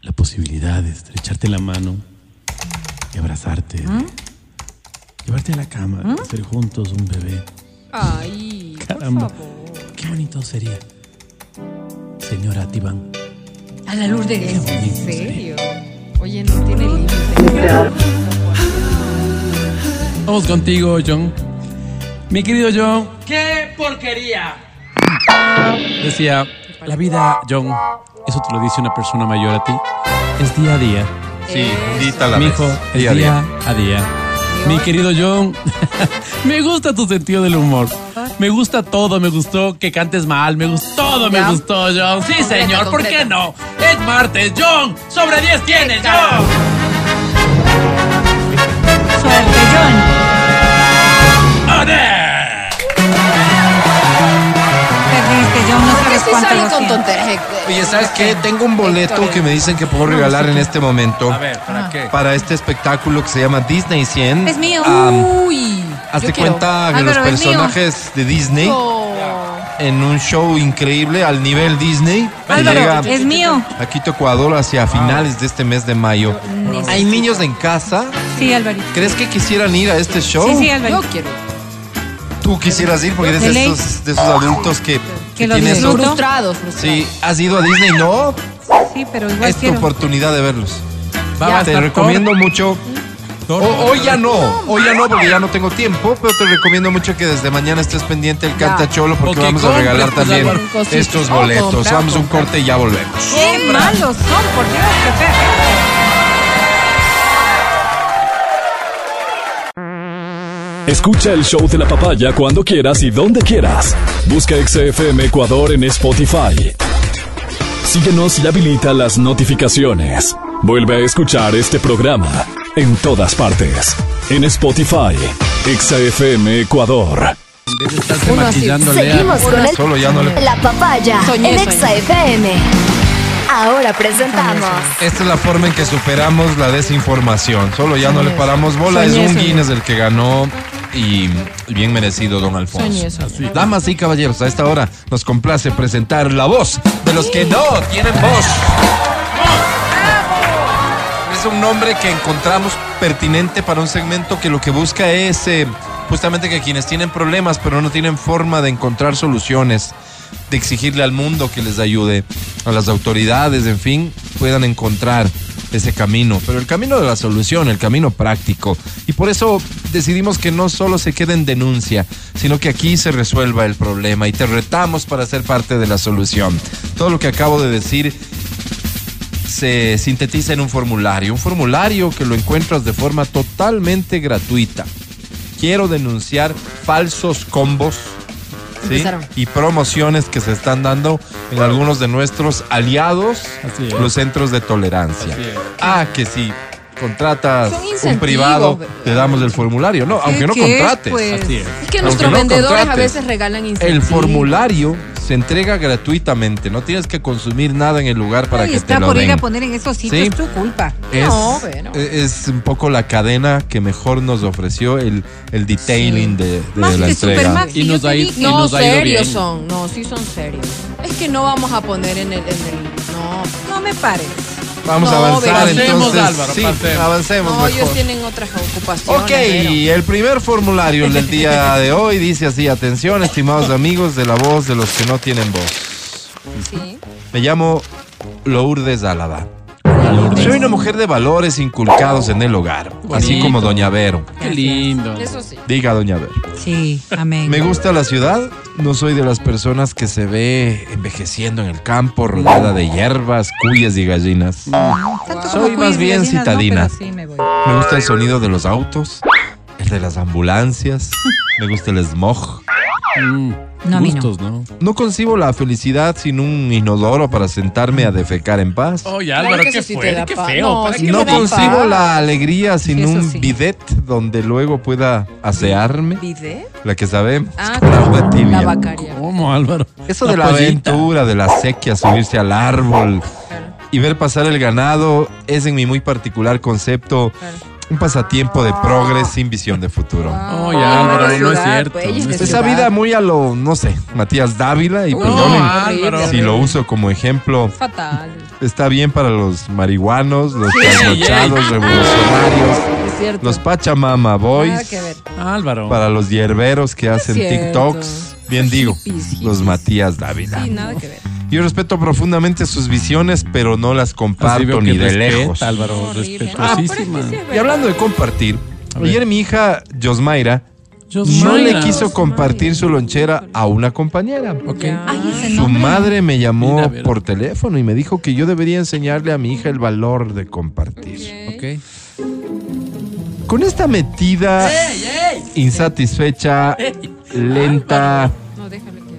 la posibilidad de estrecharte la mano y abrazarte, ¿Mm? llevarte a la cama, y hacer juntos un bebé, Ay, Caramba. por favor. qué bonito sería. Señora Tibán, A la luz de qué Dios. bonito ¿En sería. serio? Oye, no tiene límite. Vamos contigo, John. Mi querido John. ¡Qué porquería! Decía, la vida, John, eso te lo dice una persona mayor a ti, es día a día. Sí, dita la Mi vez. hijo, es Día día, a día. a día. Mi querido John, me gusta tu sentido del humor. Me gusta todo, me gustó que cantes mal, me gustó todo, me gustó, John. Sí, señor, ¿por qué no? Es martes, John. Sobre 10 tienes, John. Suerte, John. John, no ¿Por qué sabes lo con tonterías? Oye, ¿sabes qué? Tengo un boleto que me dicen que puedo regalar en este momento A ver, ¿para qué? para este espectáculo que se llama Disney 100. Es mío. Ah, Uy. Hazte yo cuenta que Álvaro, los personajes de Disney Oh. en un show increíble al nivel Disney que Álvaro, llega es mío. a Quito, Ecuador hacia finales de este mes de mayo. Hay niños en casa. Sí, Alvarito. ¿Crees que quisieran ir a este show? Sí, sí, Yo Alvarito. quiero. Tú quisieras ir porque eres esos, de esos adultos que, Que lo tienes disfruto. Frustrados, frustrados. Sí, has ido a Disney, ¿no? Sí, pero igual Es tu quiero. oportunidad de verlos. Va Te recomiendo mucho. O- hoy ya no, hoy ya no porque ya no tengo tiempo, pero te recomiendo mucho que desde mañana estés pendiente del Ya. Canta Cholo porque vamos a regalar pues, también estos boletos. Vamos a un corte y ya volvemos. Qué malos son, por Dios, qué feo. Escucha el show de la papaya cuando quieras y donde quieras. Busca XFM Ecuador en Spotify. Síguenos y habilita las notificaciones. Vuelve a escuchar este programa en todas partes. En Spotify, XFM Ecuador. Seguimos con el Solo ya no le... La Papaya Soñé, en soñé. Exa FM. Ahora presentamos Esta es la forma en que superamos la desinformación. Solo ya no le paramos bola. Soñé, es un soñé. Guinness el que ganó y bien merecido, don Alfonso. Soñé. Damas y caballeros, a esta hora nos complace presentar la voz de los que no tienen voz. Es un nombre que encontramos pertinente para un segmento que lo que busca es eh, justamente que quienes tienen problemas pero no tienen forma de encontrar soluciones, de exigirle al mundo que les ayude, a las autoridades, en fin, puedan encontrar ese camino, pero el camino de la solución, el camino práctico. Y por eso decidimos que no solo se quede en denuncia, sino que aquí se resuelva el problema y te retamos para ser parte de la solución. Todo lo que acabo de decir se sintetiza en un formulario, un formulario que lo encuentras de forma totalmente gratuita. Quiero denunciar falsos combos ¿sí? Y promociones que se están dando en algunos de nuestros aliados, los centros de tolerancia. Así es. Ah, que si contratas un privado, te damos el formulario. No, aunque no ¿Qué es, contrates. pues? Así es. Es que Aunque nuestros no vendedores a veces regalan El incentivos. formulario se entrega gratuitamente, no tienes que consumir nada en el lugar para Ahí que está te lo por ir a poner en esos sitios, Sí. tu culpa. Es, No, bueno. es un poco la cadena que mejor nos ofreció el, el detailing de, de Más la que entrega. Supermax, Y nos ha y No, nos ha ido serios bien. son. No, sí son serios. Es que no vamos a poner en el... En el no. No me pares. Vamos a avanzar. Pasemos, entonces. Álvaro, sí, pasemos. avancemos No, ellos tienen otras ocupaciones. Ok, pero- el primer formulario el del día de hoy dice así, atención, estimados amigos de la voz de los que no tienen voz. Sí. Me llamo Lourdes Álava. Soy una mujer de valores inculcados en el hogar, así Bonito. como Doña Vero. Qué lindo. Eso sí. Diga Doña Vero. Sí, amén. Me gusta la ciudad, no soy de las personas que se ve envejeciendo en el campo, rodeada de hierbas, cuyas y gallinas. Tanto soy más bien gallinas, citadina. sí me voy. Me gusta el sonido de los autos, el de las ambulancias, me gusta el smog. Mm, No, a mí no. gustos, ¿no? No concibo la felicidad sin un inodoro para sentarme a defecar en paz. Oye, Claro Álvaro, qué sí da qué feo. No, ¿Para sí No paz. concibo la alegría sin un sí. bidet donde luego pueda asearme, ¿Vide? la que sabemos, Ah, con agua tibia. la vacaria. ¿Cómo, Álvaro? Eso de la pollita. aventura, de la sequía, subirse al árbol y ver pasar el ganado es en mi muy particular concepto un pasatiempo de progres sin visión de futuro. Oye, Álvaro, de no es cierto. pues, no es Esa ciudad. vida muy a lo, no sé, Matías Dávila y Uy, perdonen no, Álvaro. si lo uso como ejemplo. Fatal. Está bien para los marihuanos, los Sí. trasnochados, revolucionarios, Es cierto. los Pachamama Boys, Nada que ver. Álvaro. para los hierberos que hacen. TikToks. Bien digo, Hippies, hippies. los Matías Dávila. Sí, nada que ver. Yo respeto profundamente sus visiones, pero no las comparto ni de respeta, lejos. Álvaro, respetuosísima. Ah, pero es que sí es Y hablando de compartir, ayer mi hija Josmaira no le quiso compartir su lonchera a una compañera. Ok. Ya. Ay, ese Su madre me llamó por teléfono y me dijo que yo debería enseñarle a mi hija el valor de compartir. Ok. Con esta metida insatisfecha, lenta.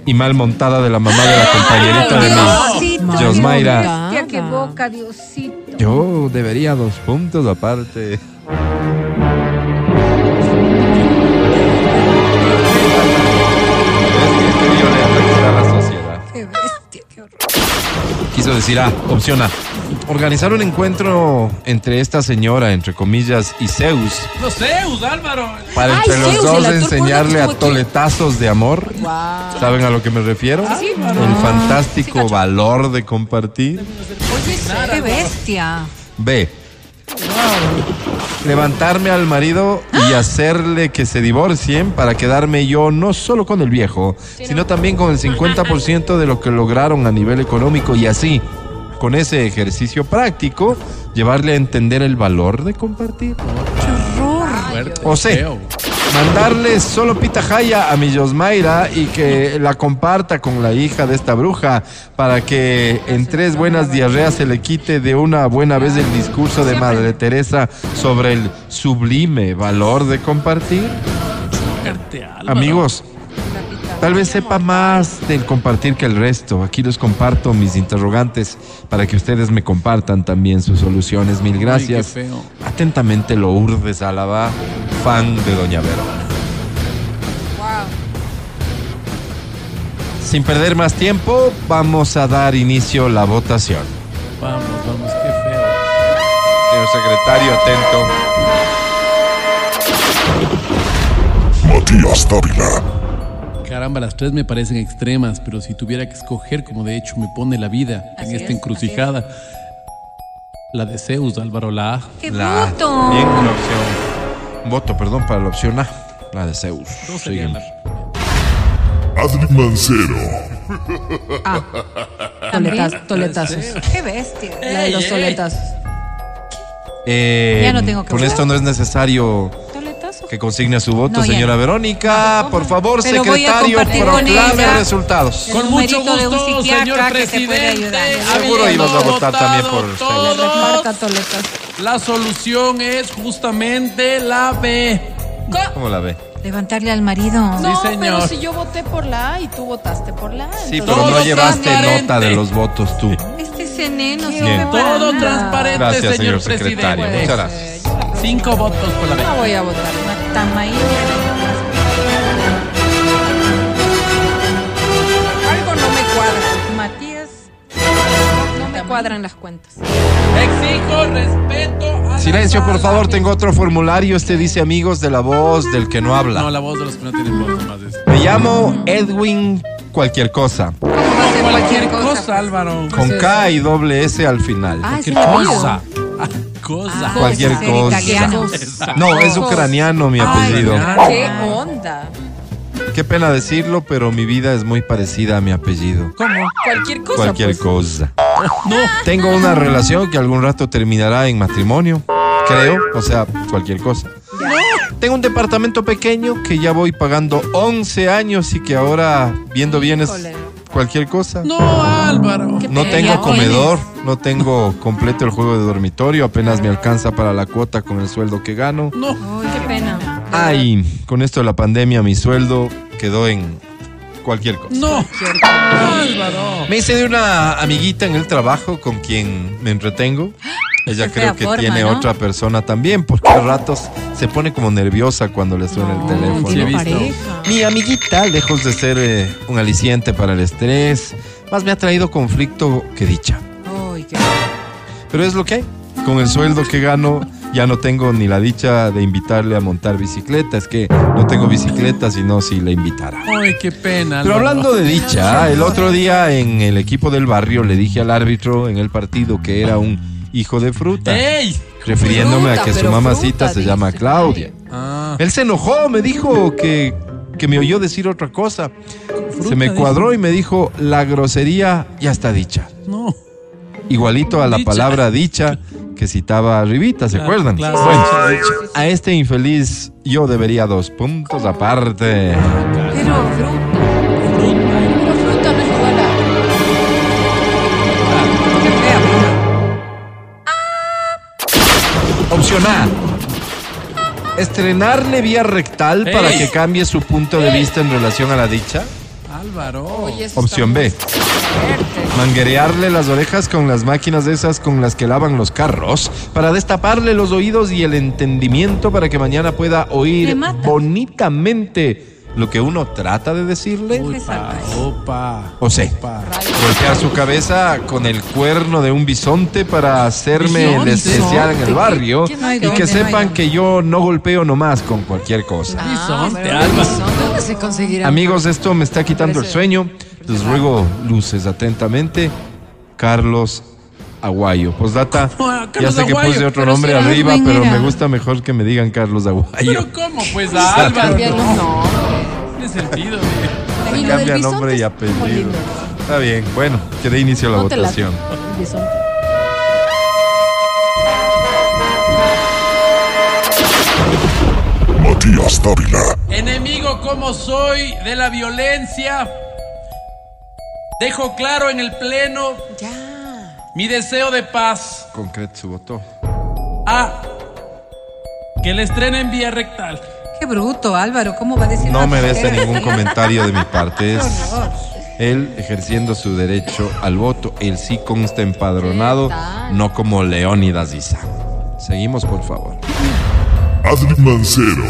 Y mal montada de la mamá de la compañerita de mi Diosito, qué boca, Diosito. Yo debería dos puntos aparte. Qué bestia, qué horror. Quiso decir A, opción A. Organizar un encuentro entre esta señora, entre comillas, y Zeus, No sé, Álvaro. para Ay, entre los Zeus, dos enseñarle a que toletazos de amor. Wow. ¿Saben a lo que me refiero? Sí, El fantástico Sí, valor de compartir. Qué bestia. B. Levantarme al marido y hacerle que se divorcien para quedarme yo no solo con el viejo, sino también con el 50% de lo que lograron a nivel económico y así, con ese ejercicio práctico, llevarle a entender el valor de compartir. fuerte. O sea, feo. mandarle solo pita jaya a mi Yosmaira y que la comparta con la hija de esta bruja para que en tres buenas diarreas se le quite de una buena vez el discurso de Madre Teresa sobre el sublime valor de compartir. Amigos, tal vez sepa más del compartir que el resto. Aquí les comparto mis interrogantes para que ustedes me compartan también sus soluciones. Mil gracias. Ay, qué feo. Atentamente, Lourdes Álava, fan de Doña Verona. Sin perder más tiempo, vamos a dar inicio a la votación. Vamos, vamos, qué feo. Señor secretario, atento. Matías Dávila. Caramba, las tres me parecen extremas, pero si tuviera que escoger, como de hecho me pone la vida Así en esta es, encrucijada, la de Zeus, Álvaro, la A. ¡Qué La bruto! Bien, la opción. Voto, perdón, para la opción A, la de Zeus. La- Adri Mancero. Ah, toletas- toletazos. ¡Qué bestia! La de los toletazos. Eh, Ya no tengo que con esto no es necesario. Que consigne su voto, No, señora no. Verónica. Por favor, Pero secretario, con proclame ella. resultados. El Con mucho gusto, señor presidente. Seguro ibas a votar también por todos. La solución es justamente la B. ¿Cómo la ve? Levantarle al marido. No, señor. pero si yo voté por la A y tú votaste por la A. Sí, entonces- pero no llevaste nota de los votos tú. Este veneno Bien. sirve para Todo nada. transparente, Gracias, señor, señor secretario. presidente. Muchas gracias. Cinco votos por la B. No voy a votar. Tamayo. Algo no me cuadra. Matías. No me cuadran las cuentas. Exijo respeto a Silencio, por favor, tengo otro formulario. Este dice amigos de la voz del que no No, habla. la voz de los que no tienen voz, nomás es. Me llamo Edwin cualquier cosa. ¿Cómo va a ser Cualquier cosa, Álvaro. Con K y doble S al final. Ah, Cualquier es el apellido. Cosa. Ah. Cualquier cosa. italiano. No, es ucraniano mi apellido. ¿Qué onda? Qué pena decirlo, pero mi vida es muy parecida a mi apellido. ¿Cómo? Cualquier cosa. Cualquier pues. cosa. No. Tengo una relación que algún rato terminará en matrimonio, creo, o sea, cualquier cosa. Tengo un departamento pequeño que ya voy pagando 11 años y que ahora, viendo bien, es Híjole. Cualquier cosa. No, Álvaro. No tengo comedor, no tengo completo el juego de dormitorio, apenas me alcanza para la cuota con el sueldo que gano. No. Uy, qué pena. Ay, con esto de la pandemia mi sueldo quedó en cualquier cosa. No. Álvaro. Me hice de una amiguita en el trabajo con quien me entretengo. Ella Qué creo que forma, tiene ¿no? otra persona también, porque a ratos se pone como nerviosa cuando le suena el sí he teléfono. visto. Mi amiguita, lejos de ser eh, un aliciente para el estrés, más me ha traído conflicto que dicha. Qué Pero es lo que hay. Con el sueldo que gano, ya no tengo ni la dicha de invitarle a montar bicicleta. Es que no tengo bicicleta, sino si la invitara. Ay, qué pena. Pero hablando de dicha, el otro día en el equipo del barrio le dije al árbitro en el partido que era un hijo de fruta, ¡Ey! refiriéndome a que su mamacita fruta, se llama. Claudia. Ah. Él se enojó, me dijo que, que me oyó decir otra cosa. Se me cuadró y me dijo, la grosería ya está dicha. No. Igualito a la Dicha. palabra dicha que citaba arribita, ¿se Claro, acuerdan? claro. Bueno, Dicha, a este infeliz yo debería dos puntos aparte. Pero fruta. Opción A. Estrenarle vía rectal para que cambie su punto de vista en relación a la dicha. Álvaro. Oye, Opción B. Manguerearle las orejas con las máquinas de esas con las que lavan los carros para destaparle los oídos y el entendimiento para que mañana pueda oír bonitamente lo que uno trata de decirle. Opa, opa. O sea, opa. golpear su cabeza con el cuerno de un bisonte para hacerme el ¿Bisonte? especial en el barrio ¿Qué- qué- no hay y que sepan que yo no golpeo nomás con cualquier cosa. Álvaro. bisonte, ¿Dónde se conseguirá? Amigos, esto me está quitando el sueño. Les ruego luces atentamente. Carlos Aguayo. Postdata, No, ya sé que Aguayo, puse otro nombre arriba, pero me gusta mejor que me digan Carlos Aguayo. Pero ¿cómo? Pues a Álvaro. No. Sentido. del Cambia nombre y apellido. Está bien, bueno, que dé inicio a la No votación. Matías Dávila. Enemigo como soy de la violencia, dejo claro en el pleno Ya. mi deseo de paz. Concreto su voto. A. Que le estrenen vía rectal. Qué bruto, Álvaro. ¿Cómo va a decir No merece ningún comentario de mi parte. Es él ejerciendo su derecho al voto. Él sí consta empadronado, no como Leónidas Isa. Seguimos, por favor. Adri Mancero.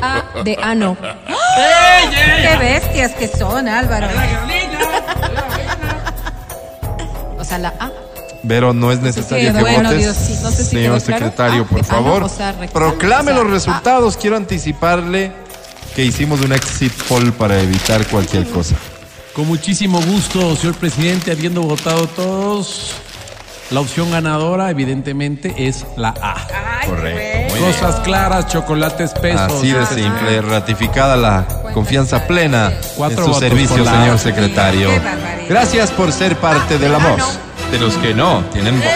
A de ano. Qué bestias que son, Álvaro. O sea, la A. Pero no es necesario Sí, que bueno, votes. Dios, sí. No sé si Señor claro. secretario, Ah, por ah, no, favor. o sea, rectal, proclame o sea, los resultados. Quiero anticiparle que hicimos un exit poll para evitar cualquier cosa. Con muchísimo gusto, señor presidente, habiendo votado todos, la opción ganadora evidentemente es la A. Correcto. Cosas claras, chocolate espeso. Así de simple, ratificada la confianza plena Cuatro en su votos servicio, señor secretario. Gracias por ser parte de la voz, de los que no tienen voz.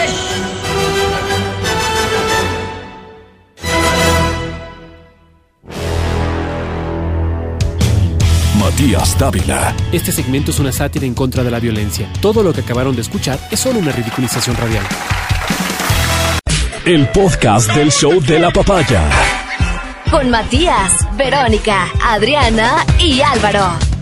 Matías Dávila. Este segmento es una sátira en contra de la violencia. Todo lo que acabaron de escuchar es solo una ridiculización radial. El podcast del show de la papaya. Con Matías, Verónica, Adriana y Álvaro.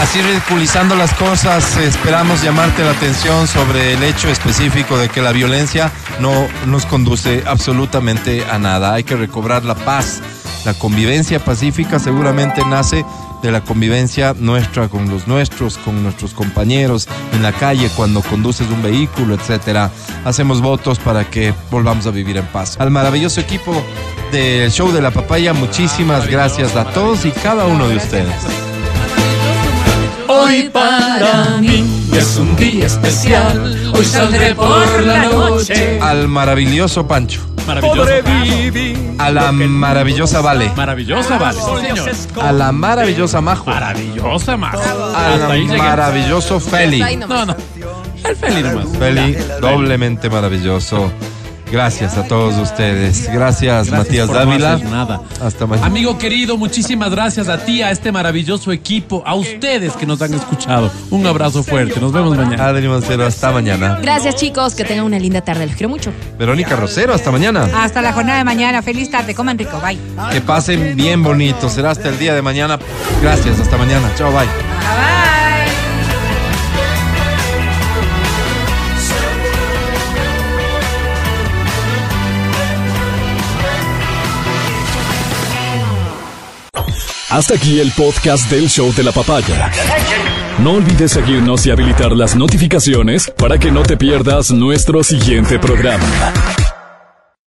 Así ridiculizando las cosas, esperamos llamarte la atención sobre el hecho específico de que la violencia no nos conduce absolutamente a nada. Hay que recobrar la paz. La convivencia pacífica seguramente nace de la convivencia nuestra con los nuestros, con nuestros compañeros en la calle, cuando conduces un vehículo, etcétera. Hacemos votos para que volvamos a vivir en paz. Al maravilloso equipo del show de la papaya, muchísimas gracias a todos y cada uno de ustedes. Hoy para mí es un día especial. Hoy saldré por la noche. Al maravilloso Pancho. Maravilloso. A la maravillosa Vale. Maravillosa, vale. Sí, señor. A la maravillosa Majo. Maravillosa, más. Al maravilloso Feli. No, no. El feliz nomás. Feli, doblemente maravilloso. Gracias a todos ustedes. Gracias, Gracias Matías por Dávila. nada. Hasta mañana. Amigo querido, muchísimas gracias a ti, a este maravilloso equipo, a ustedes que nos han escuchado. Un abrazo fuerte. Nos vemos mañana. Adri Mancero, hasta mañana. Gracias, chicos. Que tengan una linda tarde. Los quiero mucho. Verónica Rosero, hasta mañana. Hasta la jornada de mañana. Feliz tarde. Coman rico. Bye. Que pasen bien bonito. Será hasta el día de mañana. Gracias, hasta mañana. Chao, bye. Hasta aquí el podcast del show de la papaya. No olvides seguirnos y habilitar las notificaciones para que no te pierdas nuestro siguiente programa.